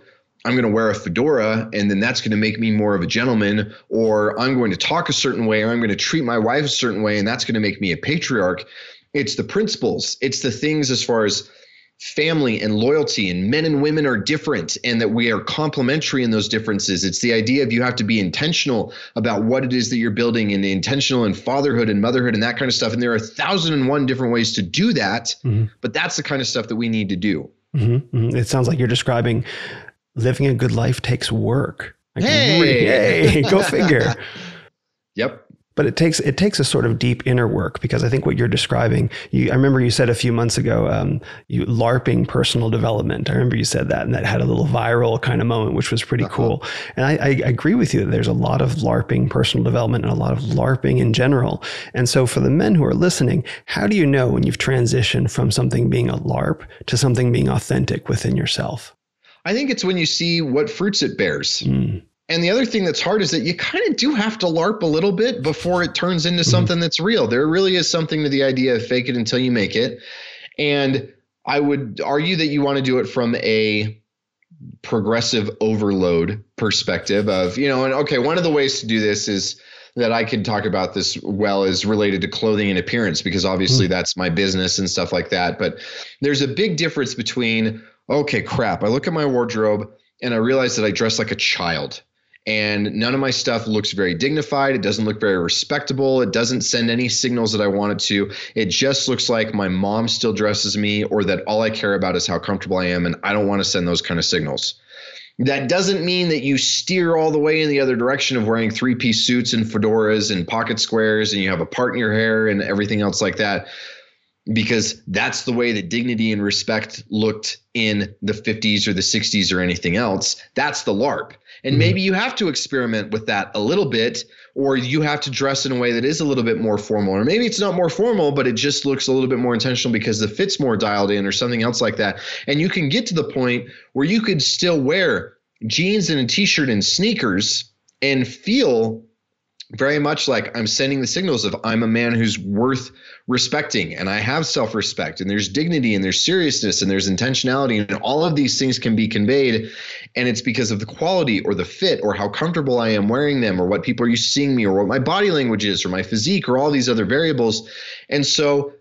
I'm going to wear a fedora and then that's going to make me more of a gentleman, or I'm going to talk a certain way, or I'm going to treat my wife a certain way, and that's going to make me a patriarch. It's the principles, it's the things as far as family and loyalty and men and women are different and that we are complementary in those differences it's the idea of you have to be intentional about what it is that you're building and the intentional in fatherhood and motherhood and that kind of stuff and there are a thousand and one different ways to do that mm-hmm. but that's the kind of stuff that we need to do mm-hmm. Mm-hmm. it sounds like you're describing living a good life takes work like, hey, hey go [LAUGHS] figure yep but it takes it takes a sort of deep inner work because I think what you're describing. You, I remember you said a few months ago, um, you LARPing personal development. I remember you said that, and that had a little viral kind of moment, which was pretty uh-huh. cool. And I, I, agree with you that there's a lot of LARPing personal development and a lot of LARPing in general. And so, for the men who are listening, how do you know when you've transitioned from something being a LARP to something being authentic within yourself? I think it's when you see what fruits it bears. Mm. And the other thing that's hard is that you kind of do have to LARP a little bit before it turns into mm-hmm. something that's real. There really is something to the idea of fake it until you make it. And I would argue that you want to do it from a progressive overload perspective of, you know, and okay, one of the ways to do this is that I could talk about this well is related to clothing and appearance because obviously mm-hmm. that's my business and stuff like that. But there's a big difference between, okay, crap, I look at my wardrobe and I realize that I dress like a child and none of my stuff looks very dignified. It doesn't look very respectable. It doesn't send any signals that I want it to. It just looks like my mom still dresses me or that all I care about is how comfortable I am. And I don't want to send those kind of signals. That doesn't mean that you steer all the way in the other direction of wearing three piece suits and fedoras and pocket squares and you have a part in your hair and everything else like that because that's the way that dignity and respect looked in the 50s or the 60s or anything else. That's the LARP. And mm-hmm. maybe you have to experiment with that a little bit, or you have to dress in a way that is a little bit more formal. Or maybe it's not more formal, but it just looks a little bit more intentional because the fit's more dialed in or something else like that. And you can get to the point where you could still wear jeans and a t shirt and sneakers and feel very much like I'm sending the signals of I'm a man who's worth respecting and I have self respect and there's dignity and there's seriousness and there's intentionality and all of these things can be conveyed. And it's because of the quality or the fit or how comfortable I am wearing them or what people are used to seeing me or what my body language is or my physique or all these other variables. And so,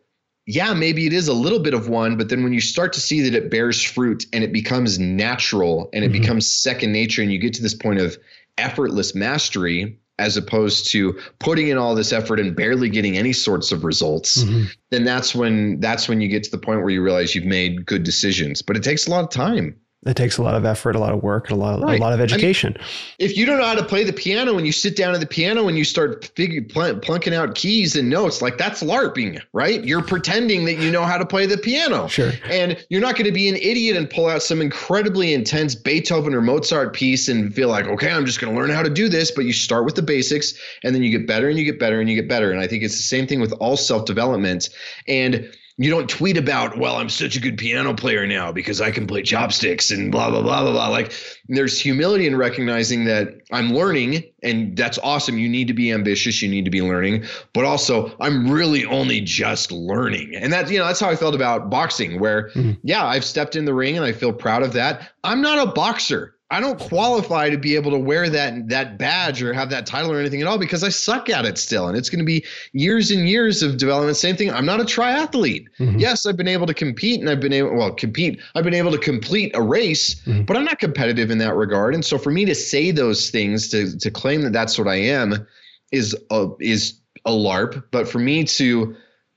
yeah, maybe it is a little bit of one, but then when you start to see that it bears fruit and it becomes natural and it mm-hmm. becomes second nature and you get to this point of effortless mastery as opposed to putting in all this effort and barely getting any sorts of results mm-hmm. then that's when that's when you get to the point where you realize you've made good decisions but it takes a lot of time it takes a lot of effort, a lot of work, and a lot of, right. a lot of education. I mean, if you don't know how to play the piano and you sit down at the piano and you start figure, plunking out keys and notes, like that's LARPing, right? You're pretending that you know how to play the piano. Sure. And you're not going to be an idiot and pull out some incredibly intense Beethoven or Mozart piece and feel like, okay, I'm just going to learn how to do this. But you start with the basics and then you get better and you get better and you get better. And I think it's the same thing with all self development. And you don't tweet about, well, I'm such a good piano player now because I can play chopsticks and blah, blah, blah, blah, blah. Like there's humility in recognizing that I'm learning and that's awesome. You need to be ambitious. You need to be learning, but also I'm really only just learning. And that, you know, that's how I felt about boxing where, mm-hmm. yeah, I've stepped in the ring and I feel proud of that. I'm not a boxer. I don't qualify to be able to wear that that badge or have that title or anything at all because I suck at it still. And it's going to be years and years of development. Same thing. I'm not a triathlete. Mm-hmm. Yes, I've been able to compete and I've been able well compete. I've been able to complete a race, mm-hmm. but I'm not competitive in that regard. And so for me to say those things to to claim that that's what I am is a is a LARP. But for me to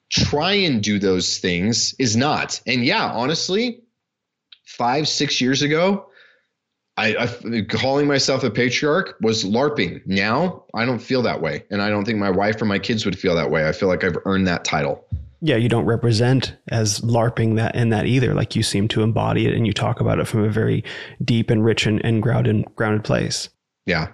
try and do those things is not. And yeah, honestly, five six years ago I, I, calling myself a patriarch was LARPing. Now I don't feel that way, and I don't think my wife or my kids would feel that way. I feel like I've earned that title. Yeah, you don't represent as LARPing that in that either. Like you seem to embody it, and you talk about it from a very deep and rich and, and grounded grounded place. Yeah.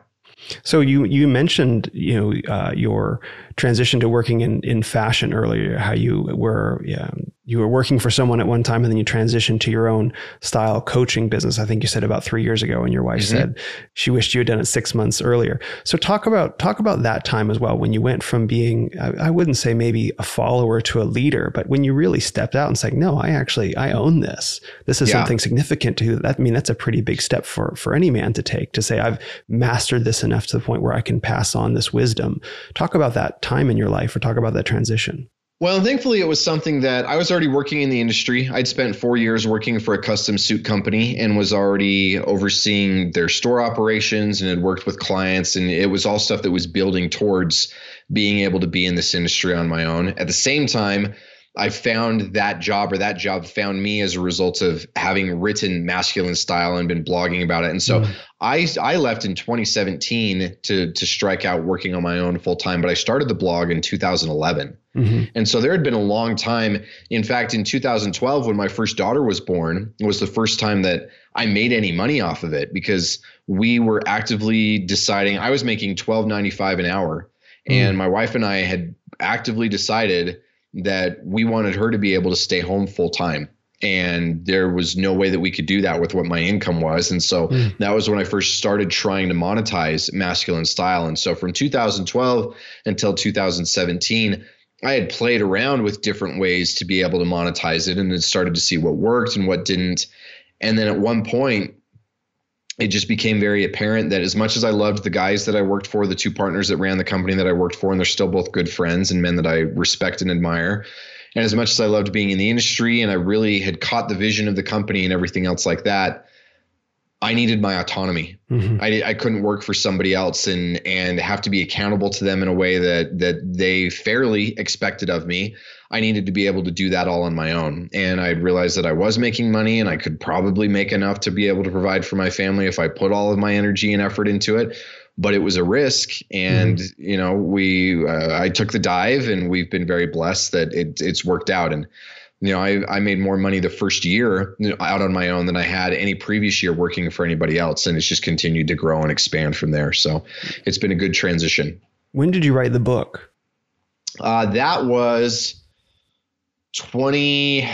So you you mentioned you know uh, your transition to working in in fashion earlier. How you were yeah, you were working for someone at one time and then you transitioned to your own style coaching business. I think you said about three years ago, and your wife mm-hmm. said she wished you had done it six months earlier. So talk about talk about that time as well when you went from being I, I wouldn't say maybe a follower to a leader, but when you really stepped out and said, "No, I actually I own this. This is yeah. something significant to that." I mean, that's a pretty big step for for any man to take to say, "I've mastered this enough to the point where I can pass on this wisdom." Talk about that time in your life, or talk about that transition. Well, thankfully, it was something that I was already working in the industry. I'd spent four years working for a custom suit company and was already overseeing their store operations and had worked with clients. And it was all stuff that was building towards being able to be in this industry on my own. At the same time, I found that job or that job found me as a result of having written masculine style and been blogging about it. And so mm. I I left in 2017 to to strike out working on my own full time, but I started the blog in 2011. Mm-hmm. And so there had been a long time. In fact, in 2012 when my first daughter was born, was the first time that I made any money off of it because we were actively deciding I was making 12.95 an hour mm. and my wife and I had actively decided that we wanted her to be able to stay home full time. And there was no way that we could do that with what my income was. And so mm. that was when i first started trying to monetize masculine style. And so from 2012 until 2017 i had played around with different ways to be able to monetize it and then started to see what worked and what didn't. And then at one point it just became very apparent that as much as I loved the guys that I worked for, the two partners that ran the company that I worked for, and they're still both good friends and men that I respect and admire. And as much as I loved being in the industry and I really had caught the vision of the company and everything else like that, I needed my autonomy. Mm-hmm. I, I couldn't work for somebody else and and have to be accountable to them in a way that that they fairly expected of me. I needed to be able to do that all on my own. And I realized that I was making money and I could probably make enough to be able to provide for my family if I put all of my energy and effort into it. But it was a risk, and mm-hmm. you know, we uh, I took the dive, and we've been very blessed that it, it's worked out. And you know, I, I made more money the first year out on my own than I had any previous year working for anybody else. And it's just continued to grow and expand from there. So it's been a good transition. When did you write the book? Uh, that was 20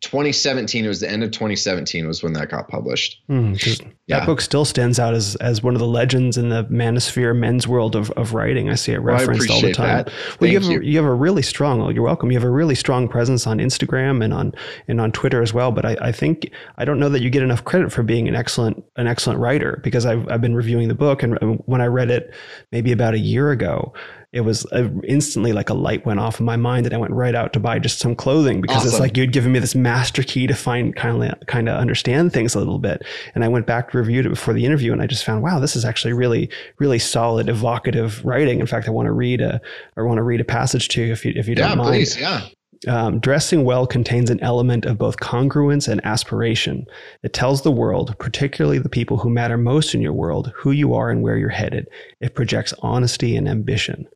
2017 it was the end of 2017 was when that got published mm, yeah. that book still stands out as as one of the legends in the manosphere men's world of, of writing i see it referenced well, all the time that. well you have, you. A, you have a really strong you're welcome you have a really strong presence on instagram and on and on twitter as well but I, I think i don't know that you get enough credit for being an excellent an excellent writer because i've, I've been reviewing the book and when i read it maybe about a year ago it was a, instantly like a light went off in my mind and I went right out to buy just some clothing because awesome. it's like you'd given me this master key to find kind of kind of understand things a little bit. And I went back to review it before the interview and I just found, wow, this is actually really, really solid, evocative writing. In fact, I want to read a or want to read a passage to you if you if you don't yeah, mind. Please, yeah. Um, dressing well contains an element of both congruence and aspiration. It tells the world, particularly the people who matter most in your world, who you are and where you're headed. It projects honesty and ambition.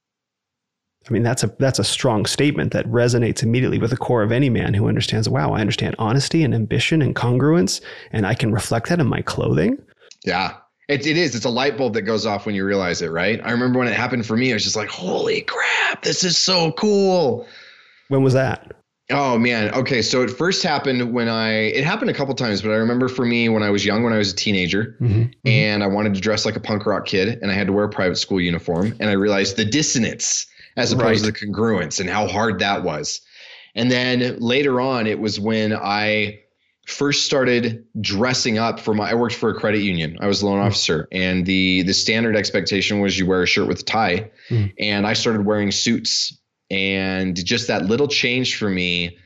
I mean, that's a that's a strong statement that resonates immediately with the core of any man who understands. Wow, I understand honesty and ambition and congruence, and I can reflect that in my clothing. Yeah, it, it is. It's a light bulb that goes off when you realize it, right? I remember when it happened for me. I was just like, "Holy crap, this is so cool!" When was that? Oh man. Okay, so it first happened when I. It happened a couple times, but I remember for me when I was young, when I was a teenager, mm-hmm, mm-hmm. and I wanted to dress like a punk rock kid, and I had to wear a private school uniform, and I realized the dissonance as opposed right. to the congruence and how hard that was. And then later on, it was when I first started dressing up for my I worked for a credit union. I was a loan mm. officer and the the standard expectation was you wear a shirt with a tie. Mm. And I started wearing suits and just that little change for me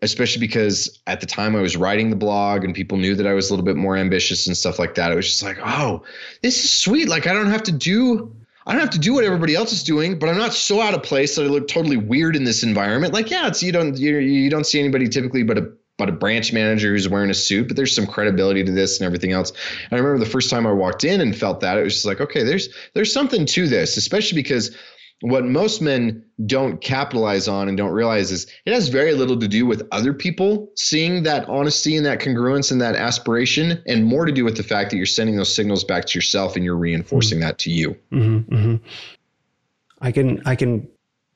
especially because at the time I was writing the blog and people knew that I was a little bit more ambitious and stuff like that. It was just like, "Oh, this is sweet. Like I don't have to do I don't have to do what everybody else is doing, but I'm not so out of place that I look totally weird in this environment. Like, yeah, it's you don't you, you don't see anybody typically but a but a branch manager who's wearing a suit, but there's some credibility to this and everything else. And I remember the first time I walked in and felt that it was just like, okay, there's there's something to this, especially because what most men don't capitalize on and don't realize is it has very little to do with other people seeing that honesty and that congruence and that aspiration, and more to do with the fact that you're sending those signals back to yourself and you're reinforcing mm-hmm. that to you. Mm-hmm, mm-hmm. I can I can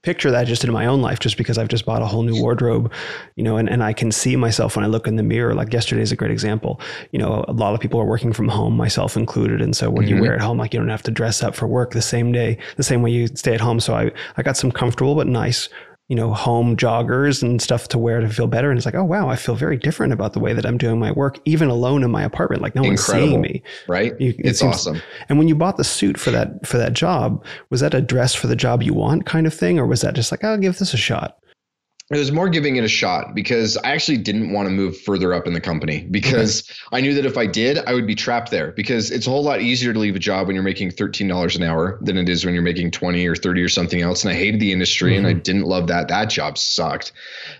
picture that just in my own life just because I've just bought a whole new wardrobe, you know, and, and I can see myself when I look in the mirror. Like yesterday is a great example. You know, a lot of people are working from home, myself included. And so when mm-hmm. you wear at home, like you don't have to dress up for work the same day, the same way you stay at home. So I, I got some comfortable but nice you know, home joggers and stuff to wear to feel better. And it's like, oh wow, I feel very different about the way that I'm doing my work, even alone in my apartment. Like no Incredible, one's seeing me. Right. You, it it's seems, awesome. And when you bought the suit for that for that job, was that a dress for the job you want kind of thing, or was that just like, I'll give this a shot? It was more giving it a shot because I actually didn't want to move further up in the company because okay. I knew that if I did, I would be trapped there because it's a whole lot easier to leave a job when you're making $13 an hour than it is when you're making 20 or 30 or something else. And I hated the industry mm-hmm. and I mm-hmm. didn't love that. That job sucked.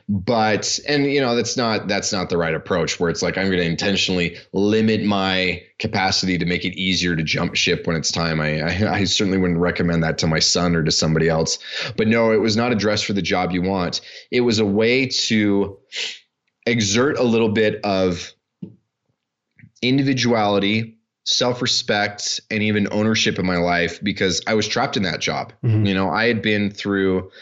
But, and you know, that's not, that's not the right approach where it's like, I'm going to intentionally limit my capacity to make it easier to jump ship when it's time. I, I, I certainly wouldn't recommend that to my son or to somebody else. But no, it was not a dress for the job you want. It was a way to exert a little bit of individuality, self-respect, and even ownership in my life because I was trapped in that job. Mm-hmm. You know, I had been through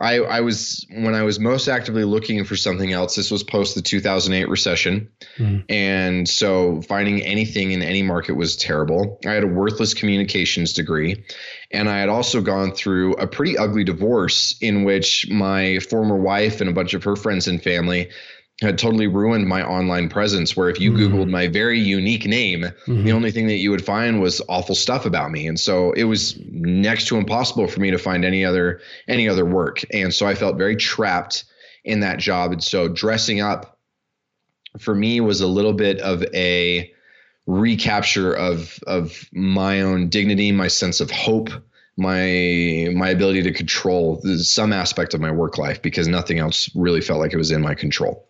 I, I was when I was most actively looking for something else. This was post the 2008 recession, mm. and so finding anything in any market was terrible. I had a worthless communications degree, and I had also gone through a pretty ugly divorce in which my former wife and a bunch of her friends and family had totally ruined my online presence where if you mm-hmm. googled my very unique name mm-hmm. the only thing that you would find was awful stuff about me and so it was next to impossible for me to find any other any other work and so i felt very trapped in that job and so dressing up for me was a little bit of a recapture of of my own dignity my sense of hope my my ability to control some aspect of my work life because nothing else really felt like it was in my control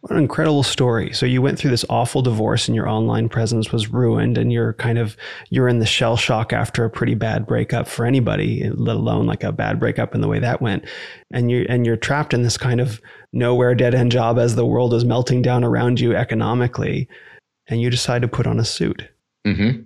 what an incredible story. So you went through this awful divorce and your online presence was ruined and you're kind of you're in the shell shock after a pretty bad breakup for anybody, let alone like a bad breakup in the way that went. And you and you're trapped in this kind of nowhere dead end job as the world is melting down around you economically and you decide to put on a suit. Mm-hmm.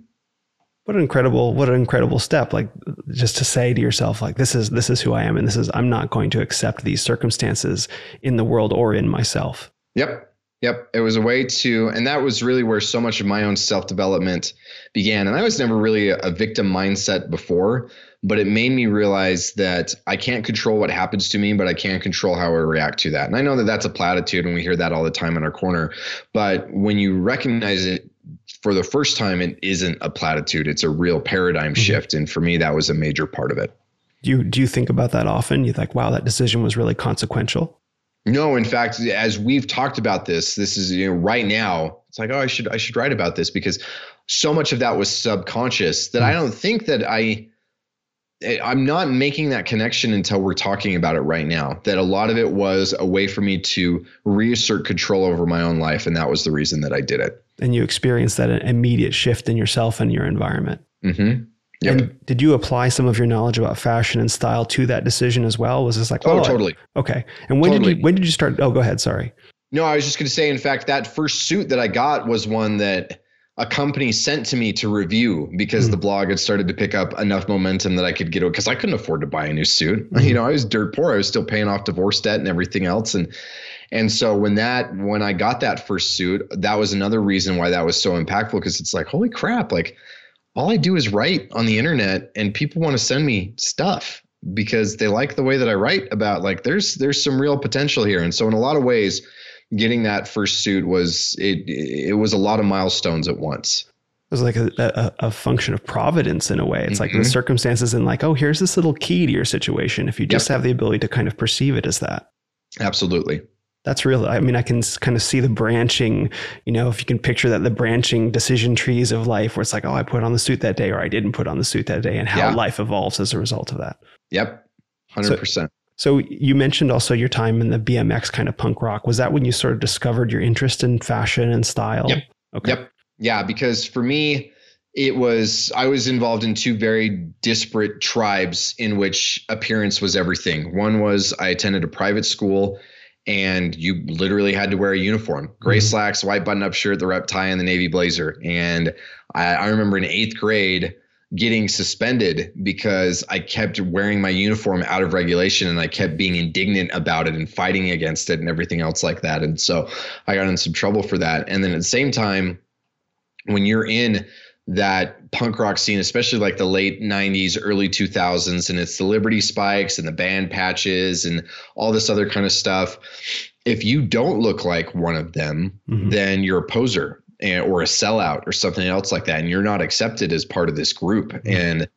What an incredible what an incredible step like just to say to yourself like this is this is who I am and this is I'm not going to accept these circumstances in the world or in myself. Yep. Yep. It was a way to, and that was really where so much of my own self development began. And I was never really a, a, victim mindset before, but it made me realize that I can't control what happens to me, but I can control how I react to that. And I know that that's a platitude and we hear that all the time in our corner. But when you recognize it for the first time, it isn't a platitude, it's a real paradigm mm-hmm. shift. And for me, that was a major part of it. Do you, do you think about that often? You think, wow, that decision was really consequential? No, in fact, as we've talked about this, this is you know right now. It's like, oh, I should I should write about this because so much of that was subconscious that I hmm. don't think that I eh, I'm not making that connection until we're talking about it right now. That a lot of it was a way for me to reassert control over my own life, and that was the reason that I did it. And you experienced that immediate shift in yourself and your environment. Mm-hmm. Yep. And did you apply some of your knowledge about fashion and style to that decision as well? Was this like, oh, oh totally. I, okay. And when totally. did you when did you start? Oh, go ahead. Sorry. No, I was just going to say. In fact, that first suit that I got was one that a company sent to me to review because mm. the blog had started to pick up enough momentum that I could get it because I couldn't afford to buy a new suit. [LAUGHS] Mm. You know, I was dirt poor. I was still paying off divorce debt and everything else, and and so when that when I got that first suit, that was another reason why that was so impactful because it's like, holy crap, like all I do is write on the internet and people want to send me stuff because they like the way that I write about like there's there's some real potential here. And so in a lot of ways, getting that first suit was it it was a lot of milestones at once. It was like a, a, a function of providence in a way. It's mm-hmm. like the mm-hmm. circumstances and like, oh, here's this little key to your situation. If you just yep. have the ability to kind of perceive it as that. Absolutely that's real. I mean, I can kind of see the branching, you know, if you can picture that the branching decision trees of life where it's like, oh, I put on the suit that day or I didn't put on the suit that day and how yeah. life evolves as a result of that. Yep. 100%. So, so you mentioned also your time in the BMX kind of punk rock. Was that when you sort of discovered your interest in fashion and style? Yep. Okay. Yep. Yeah, because for me, it was I was involved in two very disparate tribes in which appearance was everything. One was I attended a private school and you literally had to wear a uniform. Gray mm-hmm. slacks white button-up shirt the rep tie and the navy blazer. And I, I, remember in eighth grade getting suspended because i kept wearing my uniform out of regulation and i kept being indignant about it and fighting against it and everything else like that. And so i got in some trouble for that. And then at the same time when you're in that punk rock scene, especially like the late 90s, early 2000s, and it's the Liberty Spikes and the band patches and all this other kind of stuff. If you don't look like one of them, mm-hmm. then you're a poser and, or a sellout or something else like that, and you're not accepted as part of this group. Mm-hmm. And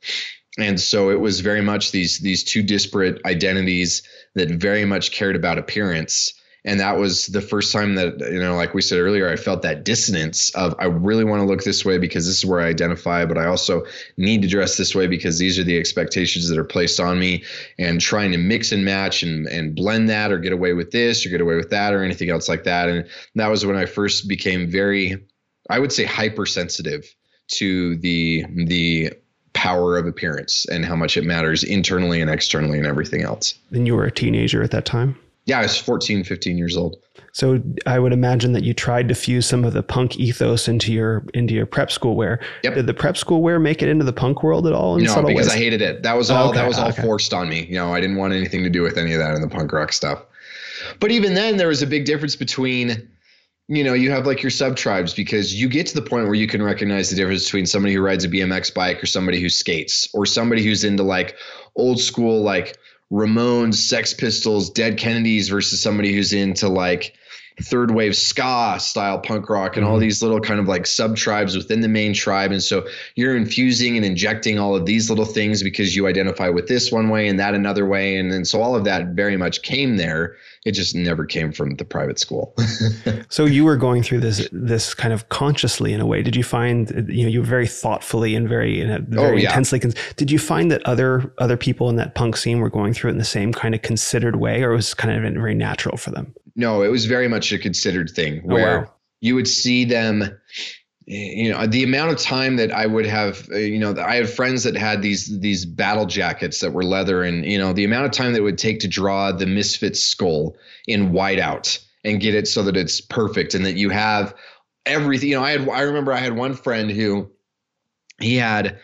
and so it was very much these these two disparate identities that very much cared about appearance and that was the first time that you know like we said earlier i felt that dissonance of i really want to look this way because this is where i identify but i also need to dress this way because these are the expectations that are placed on me and trying to mix and match and, and blend that or get away with this or get away with that or anything else like that and that was when i first became very i would say hypersensitive to the the power of appearance and how much it matters internally and externally and everything else. And you were a teenager at that time? Yeah, I was 14, 15 years old. So I would imagine that you tried to fuse some of the punk ethos into your into your prep school wear. Yep. Did the prep school wear make it into the punk world at all? no, because ways? I hated it. That was all. Okay, that was all okay. forced on me. You know, I didn't want anything to do with any of that in the punk rock stuff. But even then, there was a big difference between, you know, you have like your sub tribes because you get to the point where you can recognize the difference between somebody who rides a BMX bike or somebody who skates or somebody who's into like old school like Ramones, Sex Pistols, Dead Kennedys versus somebody who's into like third wave ska style punk rock and all mm-hmm. these little kind of like sub tribes within the main tribe. And so you're infusing and injecting all of these little things because you identify with this one way and that another way. And then so all of that very much came there it just never came from the private school. [LAUGHS] so you were going through this this kind of consciously in a way. Did you find you know you were very thoughtfully and very, in a, very oh, yeah. intensely? Did you find that other other people in that punk scene were going through it in the same kind of considered way, or was kind of very natural for them? No, it was very much a considered thing where oh, wow. you would see them you know the amount of time that i would have uh, you know i had friends that had these these battle jackets that were leather and you know the amount of time that it would take to draw the misfit skull in whiteout and get it so that it's perfect and that you have everything you know i had i remember i had one friend who he had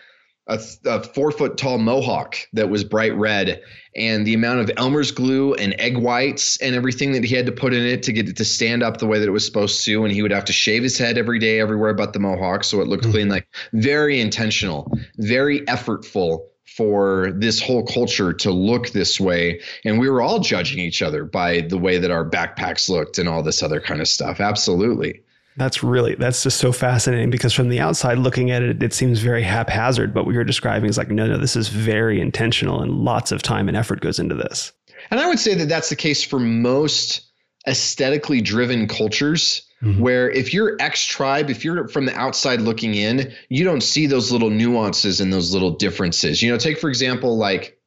a, a, four foot tall mohawk that was bright red and the amount of elmer's glue and egg whites and everything that he had to put in it to get it to stand up the way that it was supposed to and he would have to shave his head every day everywhere but the mohawk so it looked mm-hmm. clean like very intentional very effortful for this whole culture to look this way and we were all judging each other by the way that our backpacks looked and all this other kind of stuff absolutely that's really that's just so fascinating because from the outside looking at it, it seems very haphazard. But what you're describing is like, no, no, this is very intentional and lots of time and effort goes into this. And I would say that that's the case for most aesthetically driven cultures. Mm-hmm. Where if you're X tribe, if you're from the outside looking in, you don't see those little nuances and those little differences. You know, take for example, like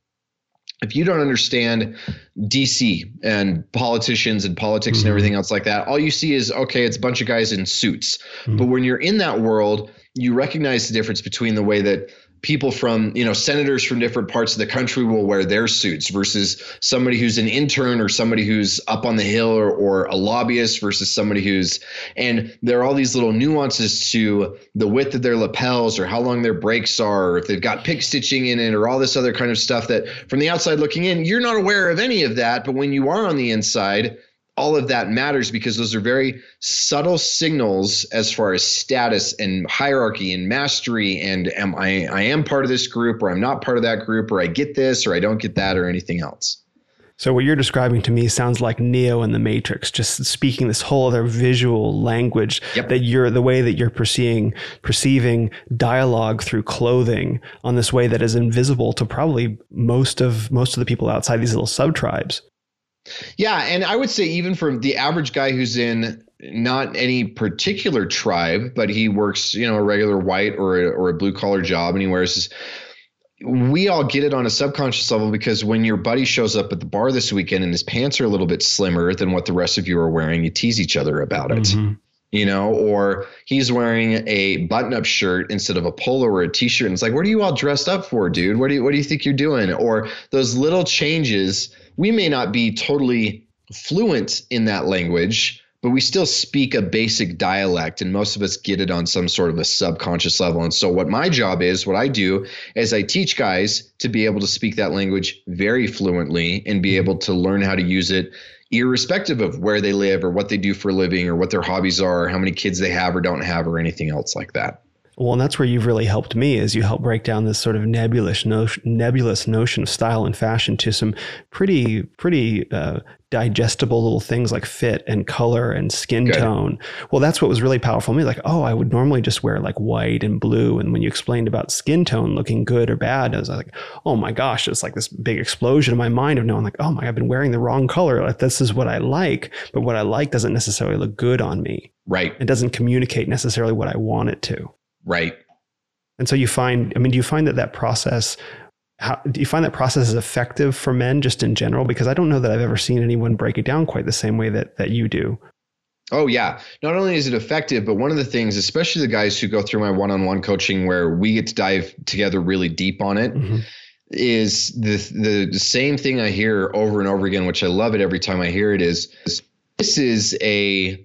if you don't understand DC and politicians and politics mm-hmm. and everything else like that, all you see is okay, it's a bunch of guys in suits. Mm-hmm. But when you're in that world, you recognize the difference between the way that people from you know senators from different parts of the country will wear their suits versus somebody who's an intern or somebody who's up on the hill or, or a lobbyist versus somebody who's and there are all these little nuances to the width of their lapels or how long their breaks are or if they've got pick stitching in it or all this other kind of stuff that from the outside looking in you're not aware of any of that but when you are on the inside all of that matters because those are very subtle signals as far as status and hierarchy and mastery and am I I am part of this group or I'm not part of that group or I get this or I don't get that or anything else. So what you're describing to me sounds like Neo in the Matrix, just speaking this whole other visual language yep. that you're the way that you're perceiving perceiving dialogue through clothing on this way that is invisible to probably most of most of the people outside these little sub tribes. Yeah, and I would say even for the average guy who's in not any particular tribe, but he works, you know, a regular white or a, or a blue collar job, and he wears his. We all get it on a subconscious level because when your buddy shows up at the bar this weekend and his pants are a little bit slimmer than what the rest of you are wearing, you tease each other about it. Mm-hmm you know, or he's wearing a button-up shirt instead of a polo or a t-shirt. And it's like, what are you all dressed up for, dude? What do you what do you think you're doing? Or those little changes we may not be totally fluent in that language, but we still speak a basic dialect and most of us get it on some sort of a subconscious level and so what my job is what i do is i teach guys to be able to speak that language very fluently and be mm-hmm. able to learn how to use it irrespective of where they live or what they do for a living or what their hobbies are, how many kids they have or don't have, or anything else like that. Well, and that's where you've really helped me is you help break down this sort of nebulous notion, nebulous notion of style and fashion to some pretty, pretty uh, digestible little things like fit and color and skin Good. tone. Well, that's what was really powerful to me. Like, oh, I would normally just wear like white and blue. And when you explained about skin tone looking good or bad, I was like, oh my gosh, it's like this big explosion in my mind of knowing like, oh my, I've been wearing the wrong color. Like this is what I like, but what I like doesn't necessarily look good on me. Right. It doesn't communicate necessarily what I want it to. Right. And so you find, I mean, do you find that that process, how, do you find that process is effective for men just in general? Because I don't know that I've ever seen anyone break it down quite the same way that, that you do. Oh yeah. Not only is it effective, but one of the things, especially the guys who go through my one-on-one coaching where we get to dive together really deep on it, mm-hmm. is the the same thing I hear over and over again, which I love it every time I hear it is this is a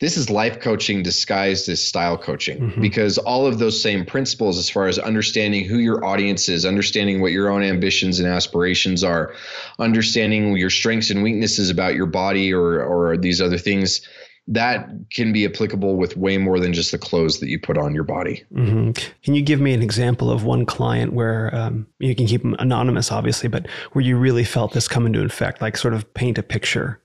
this is life coaching disguised as style coaching mm-hmm. because all of those same principles as far as understanding who your audience is understanding what your own ambitions and aspirations are understanding your strengths and weaknesses about your body or or these other things that can be applicable with way more than just the clothes that you put on your body. Mm-hmm. Can you give me an example of one client where um, you can keep them anonymous, obviously, but where you really felt this come into effect, like sort of paint a picture?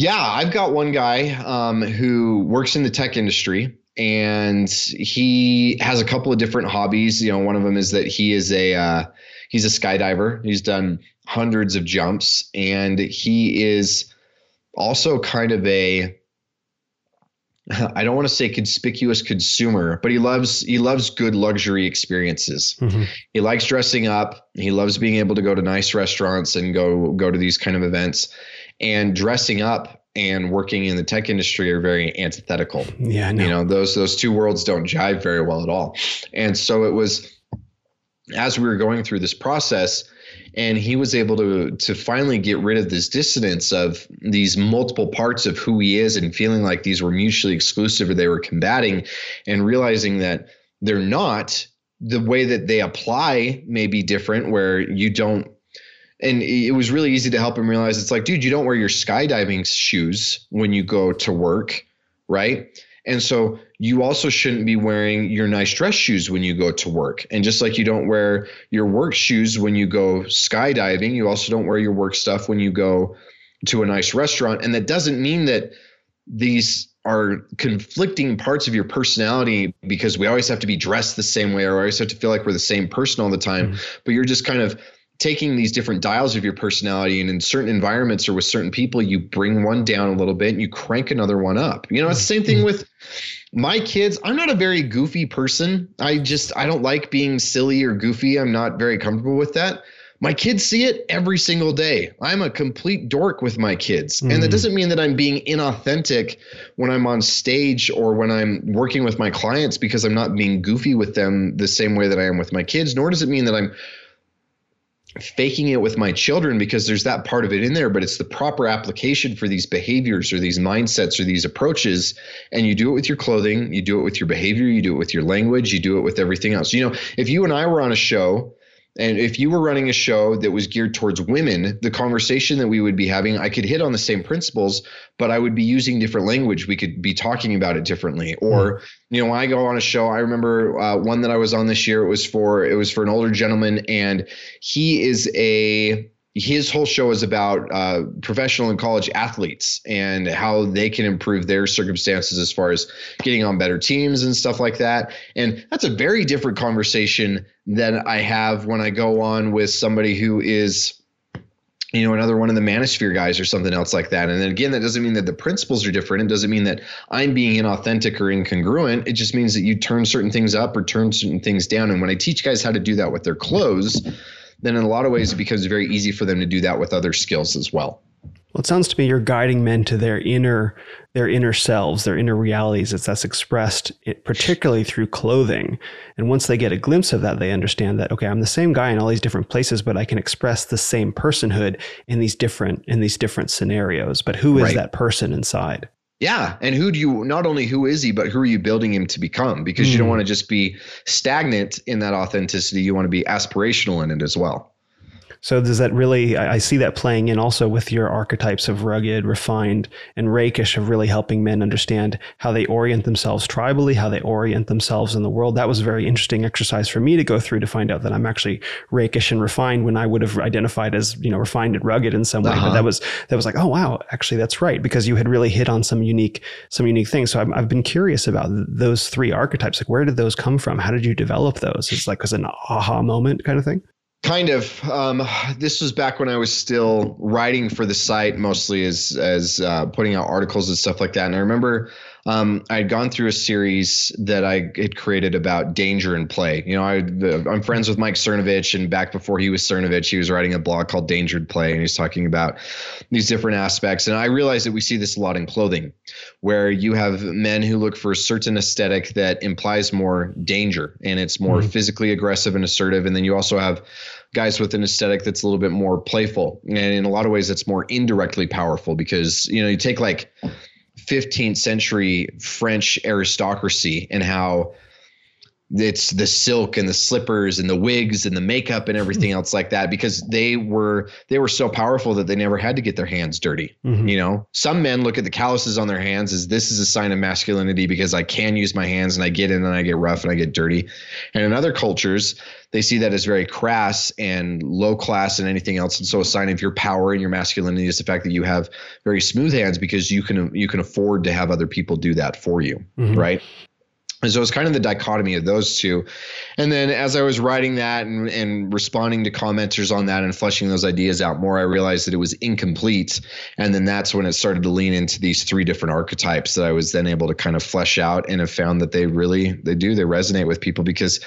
Yeah, I've got one guy um, who works in the tech industry and he has a couple of different hobbies. You know, one of them is that he is a uh, he's a skydiver. He's done hundreds of jumps, and he is also kind of a [LAUGHS] I don't want to say conspicuous consumer, but he loves he loves good luxury experiences. Mm-hmm. He likes dressing up. He loves being able to go to nice restaurants and go go to these kind of events and dressing up and working in the tech industry are very antithetical. Yeah, no. you know those those two worlds don't jive very well at all. And so it was as we were going through this process, and he was able to to finally get rid of this dissonance of these multiple parts of who he is and feeling like these were mutually exclusive or they were combating, and realizing that they're not. The way that they apply may be different, where you don't and it was really easy to help him realize it's like, dude, you don't wear your skydiving shoes when you go to work, right? And so you also shouldn't be wearing your nice dress shoes when you go to work. And just like you don't wear your work shoes when you go skydiving, you also don't wear your work stuff when you go to a nice restaurant. And that doesn't mean that these are conflicting parts of your personality because we always have to be dressed the same way or always have to feel like we're the same person all the time. Mm-hmm. But you're just kind of taking these different dials of your personality and in certain environments or with certain people you bring one down a little bit and you crank another one up you know it's the same thing with my kids i'm not a very goofy person i just i don't like being silly or goofy i'm not very comfortable with that my kids see it every single day. I'm a complete dork with my kids. Mm. And that mm. doesn't mean that I'm being inauthentic when I'm on stage or when I'm working with my clients because I'm not being goofy with them the same way that I am with my kids, nor does it mean that I'm faking it with my children because there's that part of it in there, but it's the proper application for these behaviors or these mindsets or these approaches. And you do it with your clothing, you do it with your behavior, you do it with your language, you do it with everything else. You know, if you and I were on a show and if you were running a show that was geared towards women, the conversation that we would be having, I could hit on the same principles, but I would be using different language. We could be talking about it differently. Or, mm. you know, when I go on a show, I remember uh, one that I was on this year. It was for it was for an older gentleman, and he is a his whole show is about uh, professional and college athletes and how they can improve their circumstances as far as getting on better teams and stuff like that. And that's a very different conversation than I have when I go on with somebody who is you know, another one of the manosphere guys or something else like that. And then again, that doesn't mean that the principles are different. It doesn't mean that I'm being inauthentic or incongruent. It just means that you turn certain things up or turn certain things down. And when I teach guys how to do that with their clothes, then in a lot of ways it becomes very easy for them to do that with other skills as well. Well, it sounds to me you're guiding men to their inner their inner selves, their inner realities. It's that's expressed particularly through clothing. And once they get a glimpse of that, they understand that okay, I'm the same guy in all these different places, but I can express the same personhood in these different in these different scenarios. But who is right. that person inside? Yeah, and who do you not only who is he, but who are you building him to become? Because mm. you don't hmm. want to just be stagnant in that authenticity. You want to be aspirational in it as well. So does that really? I see that playing in also with your archetypes of rugged, refined, and rakish of really helping men understand how they orient themselves tribally, how they orient themselves in the world. That was a very interesting exercise for me to go through to find out that I'm actually rakish and refined when I would have identified as you know refined and rugged in some way. Uh-huh. But that was that was like, oh wow, actually that's right because you had really hit on some unique some unique things. So I've, I've been curious about those three archetypes. Like where did those come from? How did you develop those? It's like was an aha moment kind of thing. Kind of. Um, this was back when I was still writing for the site, mostly as as uh, putting out articles and stuff like that. And I remember um, I had gone through a series that I had created about danger and play. You know, I, I'm friends with Mike Cernovich, and back before he was Cernovich, he was writing a blog called Danger and Play, and he's talking about these different aspects. And I realized that we see this a lot in clothing, where you have men who look for a certain aesthetic that implies more danger and it's more mm-hmm. physically aggressive and assertive. And then you also have guys with an aesthetic that's a little bit more playful. And in a lot of ways, that's more indirectly powerful because, you know, you take like 15th century French aristocracy and how it's the silk and the slippers and the wigs and the makeup and everything else like that because they were they were so powerful that they never had to get their hands dirty mm-hmm. you know some men look at the calluses on their hands as this is a sign of masculinity because i can use my hands and i get in and i get rough and i get dirty and in other cultures they see that as very crass and low class and anything else. And so a sign of your power and your masculinity is the fact that you have very smooth hands because you can you can afford to have other people do that for you, mm-hmm. right? And so it's kind of the dichotomy of those two. And then as I was writing that and, and responding to commenters on that and fleshing those ideas out more, I realized that it was incomplete. And then that's when it started to lean into these three different archetypes that I was then able to kind of flesh out and have found that they really they do, they resonate with people because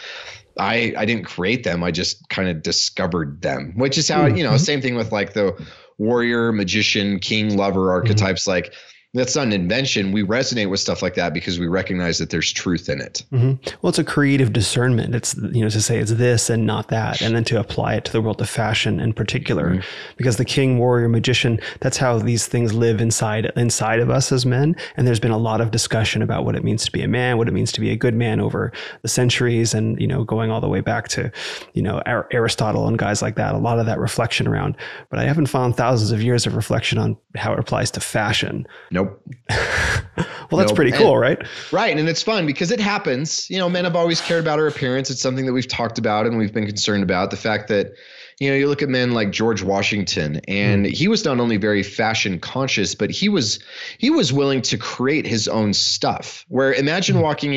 I I didn't create them. I just kind of discovered them, which is how mm-hmm. you know. Same thing with like the warrior, magician, king, lover mm-hmm. archetypes. Mm-hmm. Like that's not an invention. We resonate with stuff like that because we recognize that there's truth in it. Mm-hmm. Well, it's a creative discernment. It's you know to say it's this and not that, and then to apply it to the world of fashion in particular, mm-hmm. because the king, warrior, magician. That's how these things live inside inside of us as men. And there's been a lot of discussion about what it means to be a man, what it means to be a good man over the centuries, and you know going all the way back to you know Aristotle and guys like that. A lot of that reflection around, but I haven't found thousands of years of reflection on how it applies to fashion. Nope. Nope. [LAUGHS] well, that's nope. pretty cool, and, right? Right. And it's fun because it happens. You know, men have always cared about our appearance. It's something that we've talked about and we've been concerned about. The fact that, you know, you look at men like George Washington, and mm. he was not only very fashion conscious, but he was he was willing to create his own stuff. Where imagine mm. walking mm.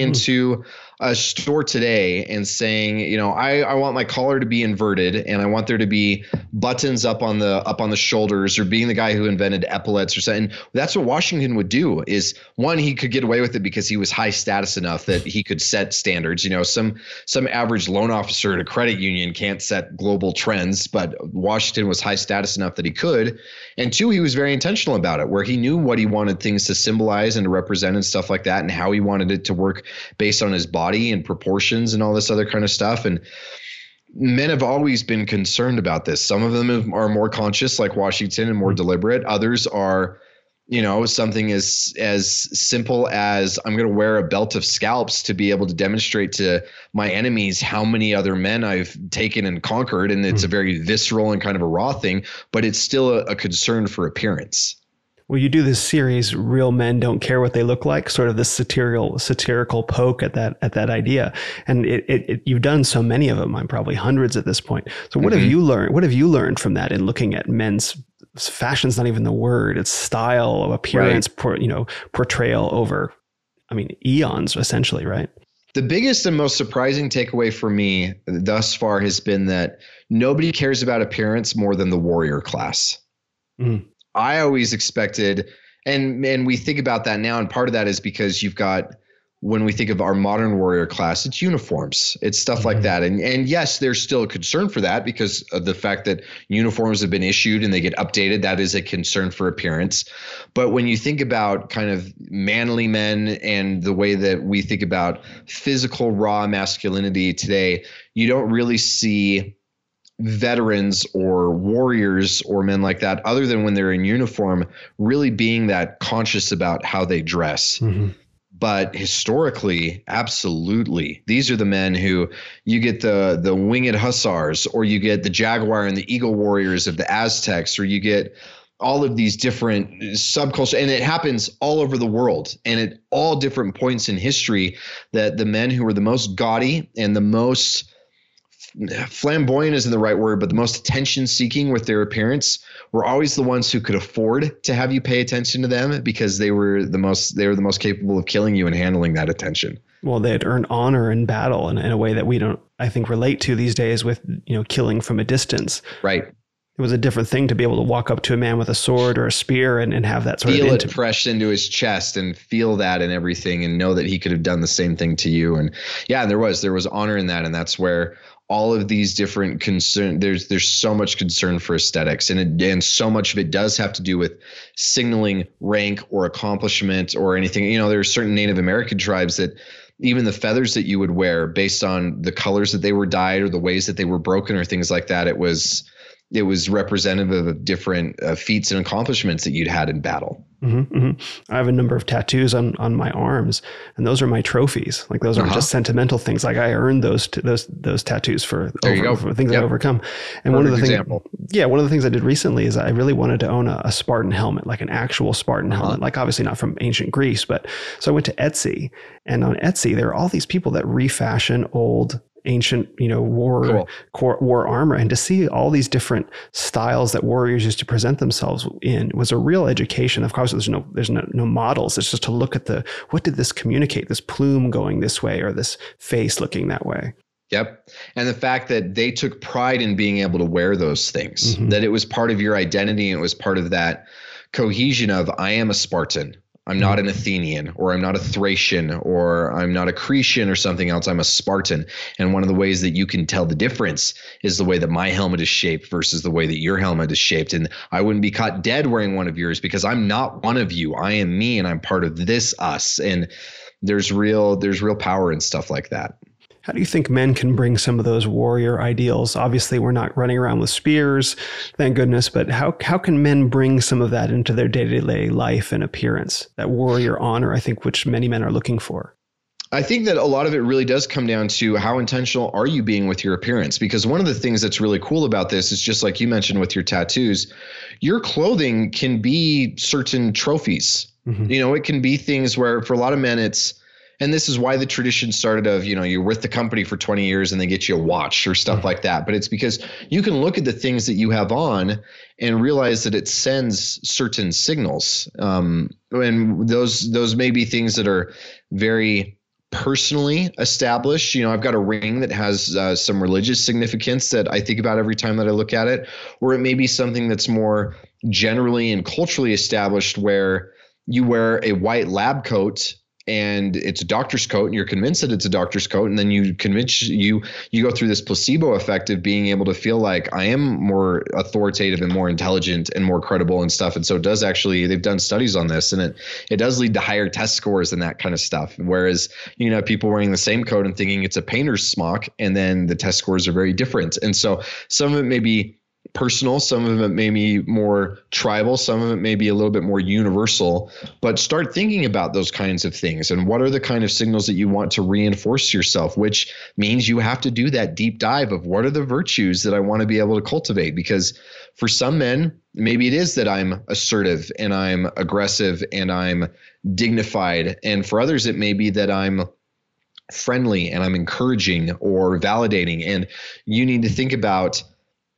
A store today and saying, you know, I, I want my collar to be inverted and I want there to be buttons up on the up on the shoulders or being the guy who invented epaulets or something. That's what Washington would do is one, he could get away with it because he was high status enough that he could set standards. You know, some some average loan officer at a credit union can't set global trends, but Washington was high status enough that he could. And two, he was very intentional about it, where he knew what he wanted things to symbolize and to represent and stuff like that, and how he wanted it to work based on his body body and proportions and all this other kind of stuff. And men have always been concerned about this. Some of them are more conscious, like Washington, and more mm-hmm. deliberate. Others are, you know, something as as simple as I'm going to wear a belt of scalps to be able to demonstrate to my enemies how many other men I've taken and conquered. And it's a very visceral and kind of a raw thing, but it's still a, a concern for appearance well, you do this series, "Real Men Don't Care What They Look Like," sort of this satirical satirical poke at that at that idea, and it, it, it you've done so many of them. I'm probably hundreds at this point. So, what mm-hmm. have you learned? What have you learned from that in looking at men's fashion's not even the word; it's style, of appearance, right. por, you know, portrayal over, I mean, eons essentially, right? The biggest and most surprising takeaway for me thus far has been that nobody cares about appearance more than the warrior class. Mm. I always expected, and and we think about that now, and part of that is because you've got when we think of our modern warrior class, it's uniforms, it's stuff mm-hmm. like that, and and yes, there's still a concern for that because of the fact that uniforms have been issued and they get updated. That is a concern for appearance, but when you think about kind of manly men and the way that we think about physical raw masculinity today, you don't really see veterans or warriors or men like that, other than when they're in uniform, really being that conscious about how they dress. Mm-hmm. but historically absolutely these are the men who you get the the winged hussars or you get the jaguar and the eagle warriors of the aztecs or you get all of these different subcultures and it happens all over the world and at all different points in history that the men who were the most gaudy and the most flamboyant isn't the right word but the most attention seeking with their appearance were always the ones who could afford to have you pay attention to them because they were the most they were the most capable of killing you and handling that attention. Well they had earned honor in battle in, in a way that we don't i think relate to these days with you know killing from a distance. Right. It was a different thing to be able to walk up to a man with a sword or a spear and, and have that sort feel of it pressed into his chest and feel that and everything and know that he could have done the same thing to you. And yeah there was there was honor in that. And that's where all of these different concern there's there's so much concern for aesthetics. And it, and so much of it does have to do with signaling rank or accomplishment or anything. You know there are certain native american tribes that even the feathers that you would wear based on the colors that they were dyed or the ways that they were broken or things like that it was it was representative of different uh, feats and accomplishments that you'd had in battle. Mm-hmm, mm-hmm. I have a number of tattoos on on my arms, and those are my trophies. Like those aren't uh-huh. just sentimental things. Like I earned those t- those those tattoos for, over, for things yep. I overcome. And Perfect one of the things, yeah, one of the things I did recently is I really wanted to own a, a Spartan helmet, like an actual Spartan uh-huh. helmet. Like obviously not from ancient Greece, but so I went to Etsy, and on Etsy there are all these people that refashion old ancient, you know, war cool. war armor, and to see all these different styles that warriors used to present themselves in was a real education. Of course, there's no there's no, no models. It's just to look at the what did this communicate? This plume going this way or this face looking that way. Yep. And the fact that they took pride in being able to wear those things, mm-hmm. that it was part of your identity, and it was part of that cohesion of I am a Spartan. I'm not an mm-hmm. Athenian or I'm not a Thracian or I'm not a Cretan or something else. I'm a Spartan. And one of the ways that you can tell the difference is the way that my helmet is shaped versus the way that your helmet is shaped. And I wouldn't be caught dead wearing one of yours because I'm not one of you. I am me and I'm part of this us. And there's real there's real power in stuff like that. How do you think men can bring some of those warrior ideals? Obviously, we're not running around with spears, thank goodness, but how, how can men bring some of that into their day to day life and appearance? That warrior honor, I think, which many men are looking for. I think that a lot of it really does come down to how intentional are you being with your appearance? Because one of the things that's really cool about this is just like you mentioned with your tattoos, your clothing can be certain trophies. Mm-hmm. You know, it can be things where for a lot of men, it's, and this is why the tradition started of you know you're with the company for 20 years and they get you a watch or stuff mm-hmm. like that. But it's because you can look at the things that you have on and realize that it sends certain signals. Um, and those those may be things that are very personally established. You know i've got a ring that has uh, some religious significance that i think about every time that i look at it. Or it may be something that's more generally and culturally established where you wear a white lab coat and it's a doctor's coat and you're convinced that it's a doctor's coat and then you convince you you go through this placebo effect of being able to feel like i am more authoritative and more intelligent and more credible and stuff. And so it does actually they've done studies on this and it it does lead to higher test scores and that kind of stuff. Whereas you know people wearing the same coat and thinking it's a painter's smock and then the test scores are very different. And so some of it may be personal, some of it may be more tribal, some of it may be a little bit more universal. But start thinking about those kinds of things and what are the kind of signals that you want to reinforce yourself, which means you have to do that deep dive of what are the virtues that I want to be able to cultivate. Because for some men, maybe it is that I'm assertive and I'm aggressive and I'm dignified. And for others, it may be that I'm friendly and I'm encouraging or validating. And you need to think about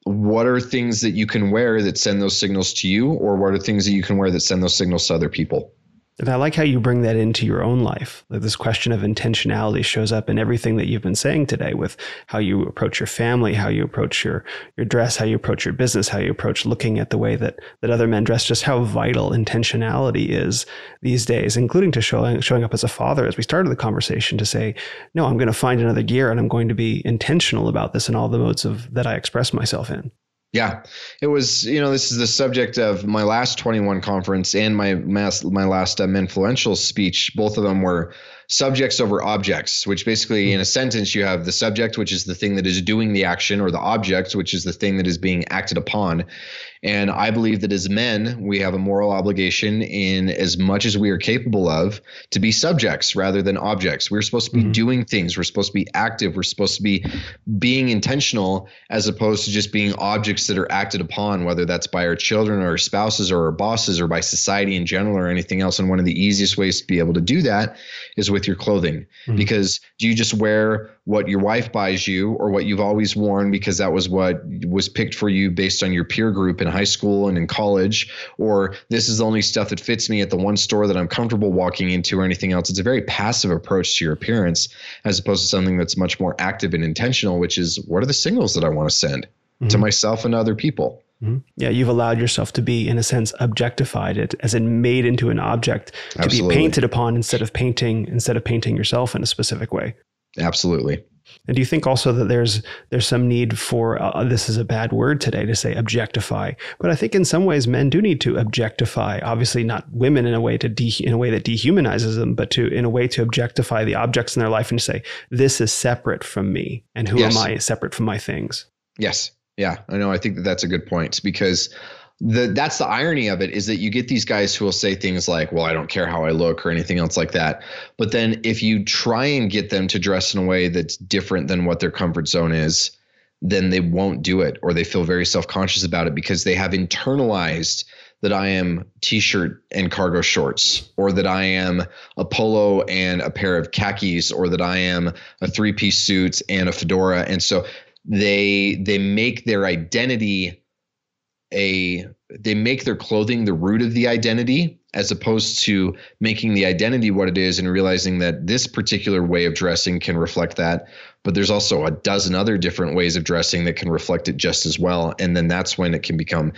what are things that you can wear that send those signals to you or what are things that you can wear that send those signals to other people and I like how you bring that into your own life. Like this question of intentionality shows up in everything that you've been saying today with how you approach your family, how you approach your your dress, how you approach your business, how you approach looking at the way that that other men dress, just how vital intentionality is these days, including to showing showing up as a father as we started the conversation to say, no, I'm going to find another gear and I'm going to be intentional about this in all the modes of that I express myself in. Yeah, it was. You know, this is the subject of my last 21 conference and my mass, my last um, influential speech. Both of them were subjects over objects, which basically in a sentence you have the subject, which is the thing that is doing the action, or the object, which is the thing that is being acted upon. And I believe that as men, we have a moral obligation in as much as we are capable of to be subjects rather than objects. We're supposed to be mm-hmm. doing things. We're supposed to be active. We're supposed to be being intentional as opposed to just being objects that are acted upon, whether that's by our children or our spouses or our bosses or by society in general or anything else. And one of the easiest ways to be able to do that is with your clothing. Mm-hmm. Because do you just wear what your wife buys you or what you've always worn because that was what was picked for you based on your peer group in high school and in college or this is the only stuff that fits me at the one store that I'm comfortable walking into or anything else it's a very passive approach to your appearance as opposed to something that's much more active and intentional which is what are the signals that I want to send mm-hmm. to myself and other people Mm-hmm. Yeah, you've allowed yourself to be, in a sense, objectified it, as in made into an object to Absolutely. be painted upon instead of painting instead of painting yourself in a specific way. Absolutely. And do you think also that there's there's some need for uh, this is a bad word today to say objectify, but I think in some ways men do need to objectify. Obviously, not women in a way to de- in a way that dehumanizes them, but to in a way to objectify the objects in their life and to say this is separate from me, and who yes. am I separate from my things? Yes, yeah, I know. I think that that's a good point because the that's the irony of it is that you get these guys who will say things like well i don't care how i look or anything else like that. But then if you try and get them to dress in a way that's different than what their comfort zone is then they won't do it or they feel very self-conscious about it because they have internalized that i am t-shirt and cargo shorts or that i am a polo and a pair of khakis or that i am a three-piece suit and a fedora. And so they they make their identity a they make their clothing the root of the identity as opposed to making the identity what it is and realizing that this particular way of dressing can reflect that but there's also a dozen other different ways of dressing that can reflect it just as well and then that's when it can become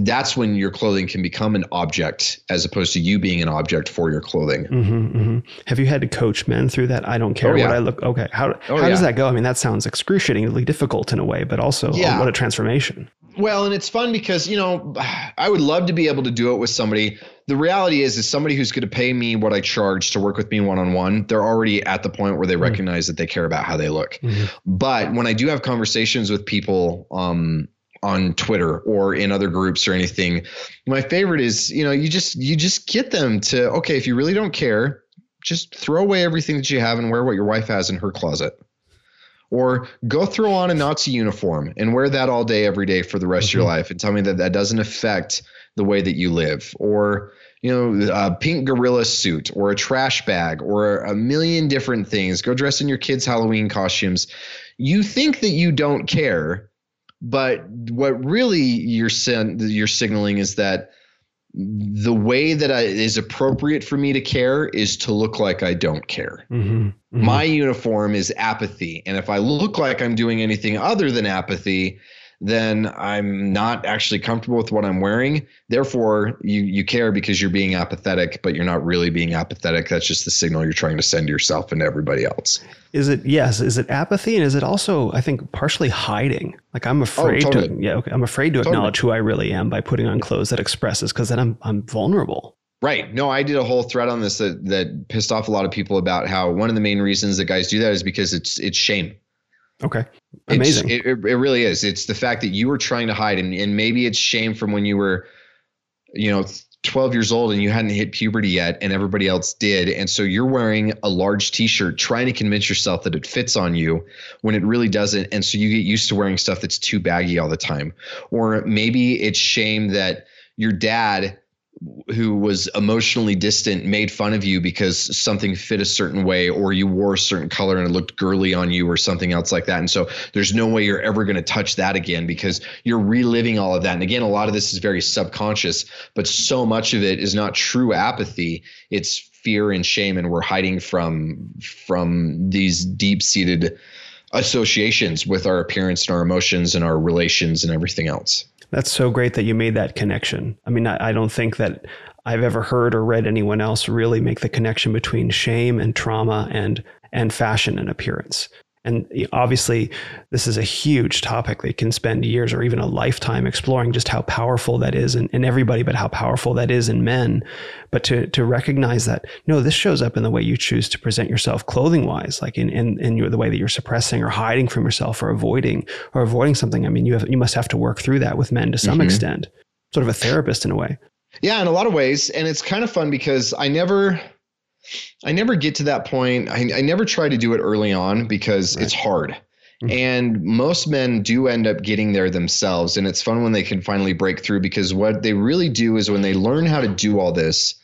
that's when your clothing can become an object as opposed to you being an object for your clothing. Mm-hmm, mm-hmm. Have you had to coach men through that? I don't care oh, yeah. what I look. Okay. How, oh, how yeah. does that go? I mean, that sounds excruciatingly difficult in a way, but also yeah. what a transformation. Well, and it's fun because, you know, [SIGHS] I would love to be able to do it with somebody. The reality is, is somebody who's going to pay me what I charge to work with me one on one, they're already at the point where they mm-hmm. recognize that they care about how they look. Mm-hmm. But when I do have conversations with people, um, on Twitter or in other groups or anything. My favorite is, you know, you just you just get them to okay, if you really don't care, just throw away everything that you have and wear what your wife has in her closet. Or go throw on a Nazi uniform and wear that all day every day for the rest mm-hmm. of your mm-hmm. life and tell me that that doesn't affect the way that you live. Or you know, a pink gorilla suit or a trash bag or a million different things. Go dress in your kids' Halloween costumes. You think that you don't care, but what really you're sen- you're signaling is that the way that I, is appropriate for me to care is to look like I don't care. Mm-hmm, mm-hmm. My uniform is apathy, and if I look like I'm doing anything other than apathy, then I'm not actually comfortable with what I'm wearing. Therefore, you you care because you're being apathetic, but you're not really being apathetic. That's just the signal you're trying to send to yourself and everybody else. Is it yes? Is it apathy, and is it also I think partially hiding? Like I'm oh, afraid oh, totally. to yeah, okay, I'm afraid to totally. acknowledge who I really am by putting on clothes that expresses because then I'm I'm vulnerable. Right. No, I did a whole thread on this that that pissed off a lot of people about how one of the main reasons that guys do that is because it's it's shame. Okay. Amazing. It, it, really is. It's the fact that you were trying to hide, and, and maybe it's shame from when you were, you know, 12 years old and you hadn't hit puberty yet, and everybody else did. And so you're wearing a large t shirt, trying to convince yourself that it fits on you when it really doesn't. And so you get used to wearing stuff that's too baggy all the time. Or maybe it's shame that your dad who was emotionally distant made fun of you because something fit a certain way or you wore a certain color and it looked girly on you or something else like that. And so there's no way you're ever going to touch that again because you're reliving all of that. And again, a lot of this is very subconscious, but so much of it is not true apathy. It's fear and shame and we're hiding from from these deep-seated associations with our appearance and our emotions and our relations and everything else. That's so great that you made that connection. I mean, I, I, don't think that I've ever heard or read anyone else really make the connection between shame and trauma and and fashion and appearance. And obviously, this is a huge topic that can spend years or even a lifetime exploring just how powerful that is in, in everybody, but how powerful that is in men. But to, to recognize that, no, this shows up in the way you choose to present yourself clothing wise, like in, in, in your, the way that you're suppressing or hiding from yourself or avoiding or avoiding something. I mean, you have, you must have to work through that with men to some mm-hmm. extent, sort of a therapist in a way. Yeah, in a lot of ways. And it's kind of fun because I never, I never get to that point. I, I never try to do it early on because right. it's hard. Mm-hmm. And most men do end up getting there themselves. And it's fun when they can finally break through because what they really do is when they learn how to do all this,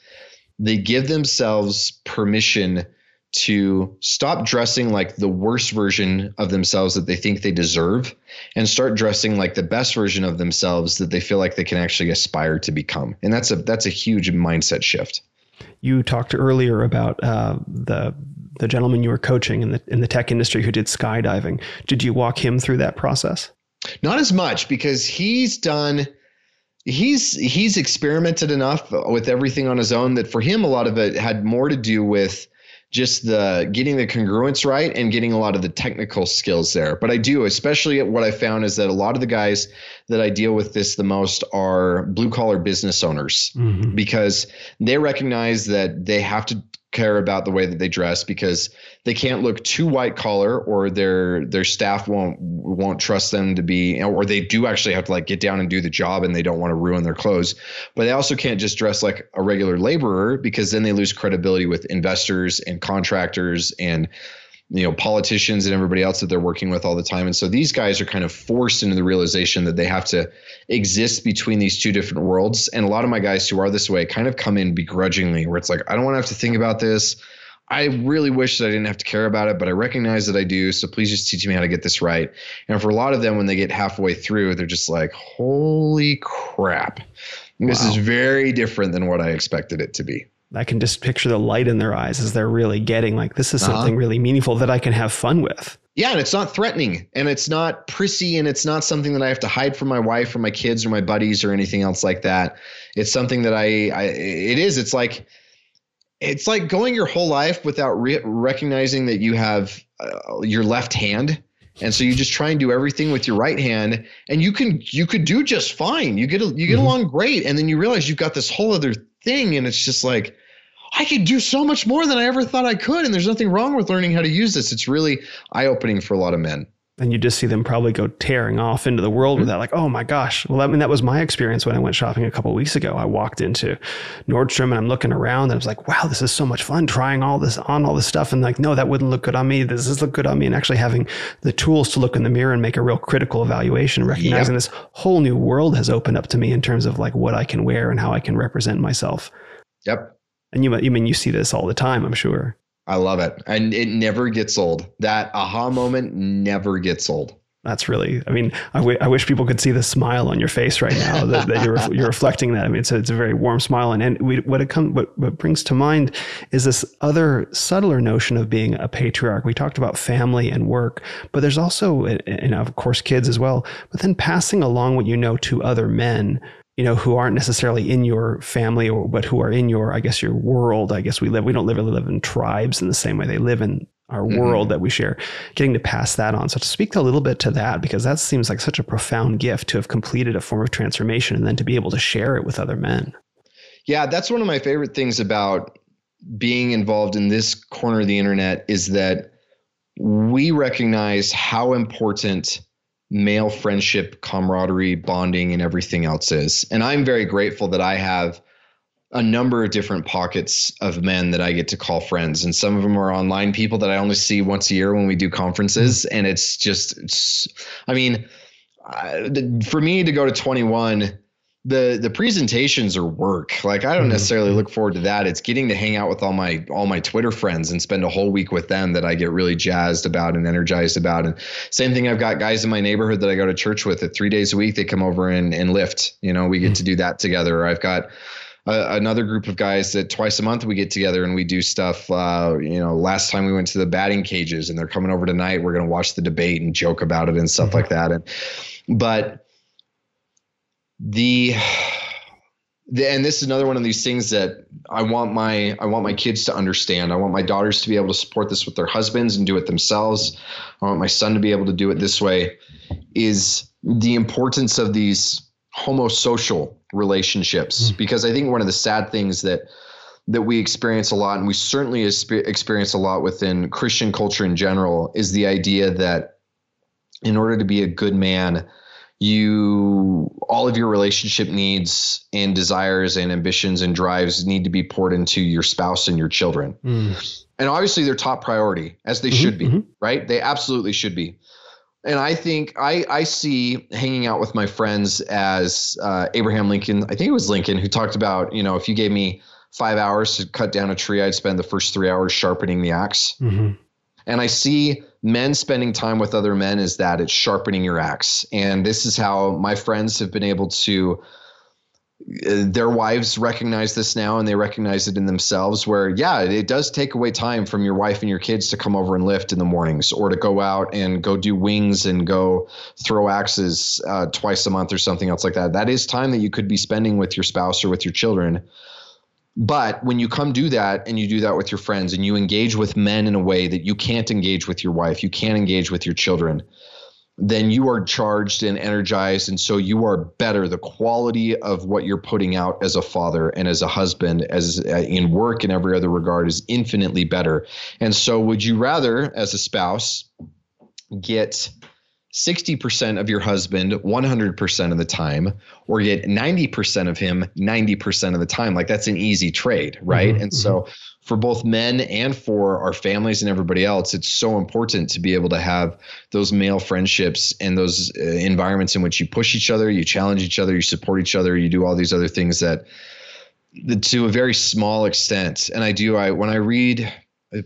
they give themselves permission to stop dressing like the worst version of themselves that they think they deserve and start dressing like the best version of themselves that they feel like they can actually aspire to become. And that's a that's a huge mindset shift. You talked earlier about uh, the the gentleman you were coaching in the in the tech industry who did skydiving. Did you walk him through that process? Not as much because he's done he's he's experimented enough with everything on his own that for him a lot of it had more to do with just the getting the congruence right and getting a lot of the technical skills there. But I do, especially what I found is that a lot of the guys that I deal with this the most are blue collar business owners mm-hmm. because they recognize that they have to care about the way that they dress because they can't look too white collar or their their staff won't won't trust them to be or they do actually have to like get down and do the job and they don't want to ruin their clothes. But they also can't just dress like a regular laborer because then they lose credibility with investors and contractors and you know politicians and everybody else that they're working with all the time. And so these guys are kind of forced into the realization that they have to exist between these two different worlds. And a lot of my guys who are this way kind of come in begrudgingly where it's like i don't want to have to think about this. I really wish that i didn't have to care about it but i recognize that i do. So please just teach me how to get this right. And for a lot of them when they get halfway through they're just like holy crap. Wow. this is very different than what i expected it to be I can just picture the light in their eyes as they're really getting like this is uh-huh. something really meaningful that I can have fun with. Yeah, and it's not threatening and it's not prissy and it's not something that I have to hide from my wife or my kids or my buddies or anything else like that. It's something that I, I it is it's like it's like going your whole life without re- recognizing that you have uh, your left hand and so you just try and do everything with your right hand and you can you could do just fine you get you get mm-hmm. along great and then you realize you've got this whole other thing and it's just like I could do so much more than I ever thought I could. And there's nothing wrong with learning how to use this. It's really eye opening for a lot of men. And you just see them probably go tearing off into the world mm-hmm. with that, like, oh my gosh. Well, I mean, that was my experience when I went shopping a couple weeks ago. I walked into Nordstrom and I'm looking around and I was like, wow, this is so much fun trying all this on all this stuff. And like, no, that wouldn't look good on me. This does look good on me. And actually having the tools to look in the mirror and make a real critical evaluation, recognizing this whole new world has opened up to me in terms of like what I can wear and how I can represent myself. Yep. And you, you mean you see this all the time, I'm sure. I love it. And it never gets old. That aha moment never gets old. That's really, I mean, I, w- I wish people could see the smile on your face right now that, that you're, you're reflecting that. I mean, it's a, it's a very warm smile. And, and we, what it comes, what, what brings to mind is this other subtler notion of being a patriarch. We talked about family and work, but there's also, and of course, kids as well, but then passing along what you know to other men you know, who aren't necessarily in your family or but who are in your, I guess, your world. I guess we live, we don't live, we live in tribes in the same way they live in our mm-hmm. world that we share, getting to pass that on. So to speak a little bit to that, because that seems like such a profound gift to have completed a form of transformation and then to be able to share it with other men. Yeah, that's one of my favorite things about being involved in this corner of the internet is that we recognize how important male friendship, camaraderie, bonding, and everything else is. And I'm very grateful that I have a number of different pockets of men that I get to call friends. And some of them are online people that I only see once a year when we do conferences. Mm-hmm. And it's just, it's, I mean, for me to go to 21 the the presentations are work. Like I don't mm-hmm. necessarily look forward to that. It's getting to hang out with all my all my Twitter friends and spend a whole week with them that I get really jazzed about and energized about. And same thing, I've got guys in my neighborhood that I go to church with. At three days a week, they come over and and lift. You know, we get mm-hmm. to do that together. I've got. another group of guys that twice a month we get together and we do stuff. Uh, you know, last time we went to the batting cages and they're coming over tonight. We're going to watch the debate and joke about it and stuff mm-hmm. like that. And but the the, and this is another one of these things that I want my I want my kids to understand. I want my daughters to be able to support this with their husbands and do it themselves. I want my son to be able to do it this way. Is the importance of these homosocial relationships mm. because I think one of the sad things that that we experience a lot and we certainly experience a lot within Christian culture in general is the idea that in order to be a good man you all of your relationship needs and desires and ambitions and drives need to be poured into your spouse and your children. Mm. And obviously they're top priority as they mm-hmm, should be, mm-hmm. right? They absolutely should be. And I think I I see hanging out with my friends as uh, Abraham Lincoln. I think it was Lincoln who talked about you know if you gave me five hours to cut down a tree, I'd spend the first three hours sharpening the ax mm-hmm. And I see men spending time with other men is that it's sharpening your axe. And this is how my friends have been able to uh, their wives recognize this now and they recognize it in themselves where yeah it does take away time from your wife and your kids to come over and lift in the mornings or to go out and go do wings and go throw axes uh, twice a month or something else like that that is time that you could be spending with your spouse or with your children but when you come do that and you do that with your friends and you engage with men in a way that you can't engage with your wife, you can't engage with your children, then you are charged and energized. And so you are better. The quality of what you're putting out as a father and as a husband, as uh, in work and every other regard, is infinitely better. And so, would you rather, as a spouse, get 60% of your husband 100% of the time or get 90% of him 90% of the time. Like that's an easy trade right? Mm-hmm, and so mm-hmm. for both men and for our families and everybody else it's so important to be able to have those male friendships and those uh, environments in which you push each other you challenge each other you support each other you do all these other things that, that to a very small extent. And i do i when i read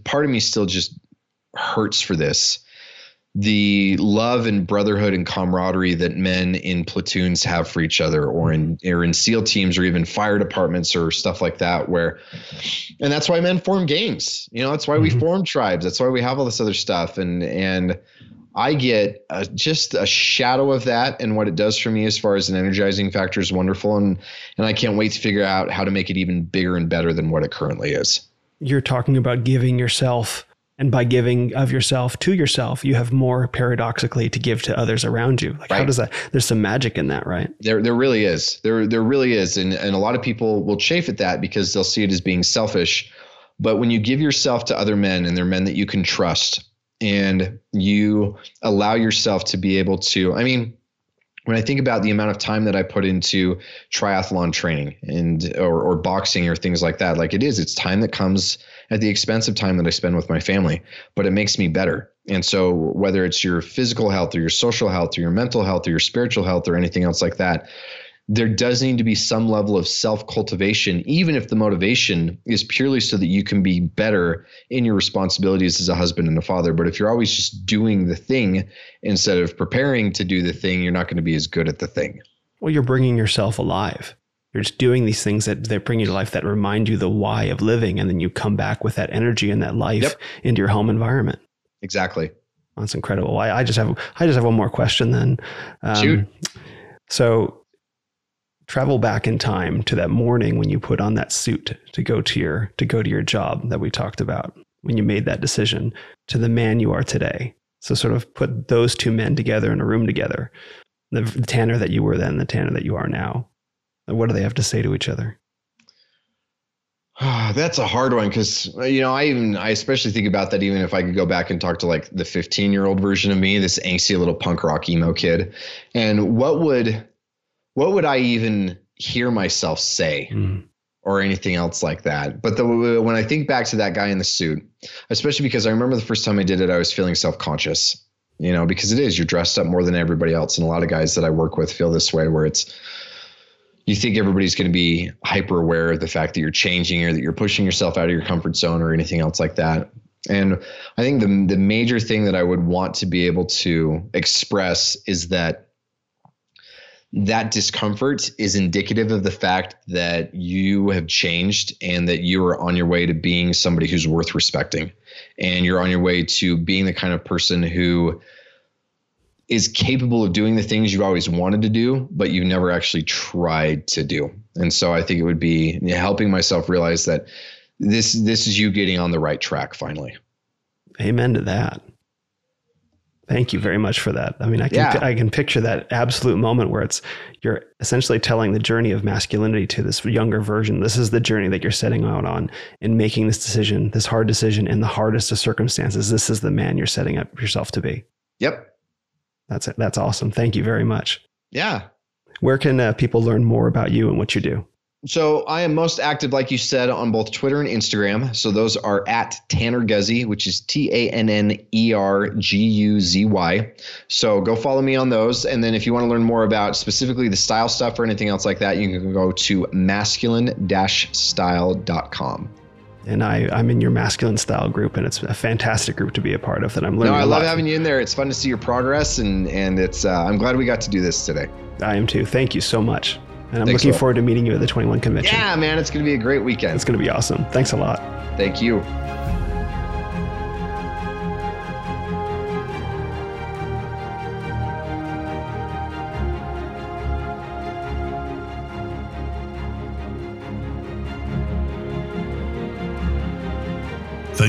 part of me still just hurts for this the love and brotherhood and camaraderie that men in platoons have for each other or in or in SEAL teams or even fire departments or stuff like that where and that's why men form gangs. You know, that's why mm-hmm. we form tribes. That's why we have all this other stuff and and I get a, just a shadow of that and what it does for me as far as an energizing factor is wonderful and and I can't wait to figure out how to make it even bigger and better than what it currently is. You're talking about giving yourself and by giving of yourself to yourself, you have more paradoxically to give to others around you. Like right. how does that there's some magic in that, right? There there really is. There there really is. And and a lot of people will chafe at that because they'll see it as being selfish. But when you give yourself to other men and they're men that you can trust and you allow yourself to be able to, I mean, when I think about the amount of time that I put into triathlon training and or, or boxing or things like that, like it is, it's time that comes at the expense of time that I spend with my family, but it makes me better. And so, whether it's your physical health or your social health or your mental health or your spiritual health or anything else like that, there does need to be some level of self cultivation, even if the motivation is purely so that you can be better in your responsibilities as a husband and a father. But if you're always just doing the thing instead of preparing to do the thing, you're not going to be as good at the thing. Well, you're bringing yourself alive. You're just doing these things that, that bring you to life that remind you the why of living. And then you come back with that energy and that life yep. into your home environment. Exactly. That's incredible. I, I just have I just have one more question then. Um, Shoot. So travel back in time to that morning when you put on that suit to go to your to go to your job that we talked about when you made that decision to the man you are today. So sort of put those two men together in a room together. The, the Tanner that you were then, the Tanner that you are now. What do they have to say to each other? [SIGHS] That's a hard one because you know I even I especially think about that even if I could go back and talk to like the 15 year old version of me, this angsty little punk rock emo kid, and what would what would I even hear myself say mm. or anything else like that? But the, when I think back to that guy in the suit, especially because I remember the first time I did it, I was feeling self conscious, you know, because it is you're dressed up more than everybody else, and a lot of guys that I work with feel this way where it's you think everybody's going to be hyper aware of the fact that you're changing or that you're pushing yourself out of your comfort zone or anything else like that. And I think the the major thing that I would want to be able to express is that that discomfort is indicative of the fact that you have changed and that you are on your way to being somebody who's worth respecting and you're on your way to being the kind of person who is capable of doing the things you always wanted to do, but you never actually tried to do. And so I think it would be helping myself realize that this this is you getting on the right track finally. Amen to that. Thank you very much for that. I mean, I can Yeah. I can picture that absolute moment where it's you're essentially telling the journey of masculinity to this younger version. This is the journey that you're setting out on in making this decision, this hard decision in the hardest of circumstances. This is the man you're setting up yourself to be. Yep. That's it. That's awesome. Thank you very much. Yeah. Where can uh, people learn more about you and what you do? So I am most active, like you said, on both Twitter and Instagram. So those are at Tanner Guzy, which is T A N N E R G U Z Y. So go follow me on those. And then if you want to learn more about specifically the style stuff or anything else like that, you can go to masculine-style.com. And I, I'm in your masculine style group, and it's a fantastic group to be a part of. That I'm learning. No, I love having you in there. It's fun to see your progress, and and it's uh, I'm glad we got to do this today. I am too. Thank you so much. And I'm Thanks, looking forward to meeting you at the 21 convention. Yeah, man, it's going to be a great weekend. It's going to be awesome. Thanks a lot. Thank you.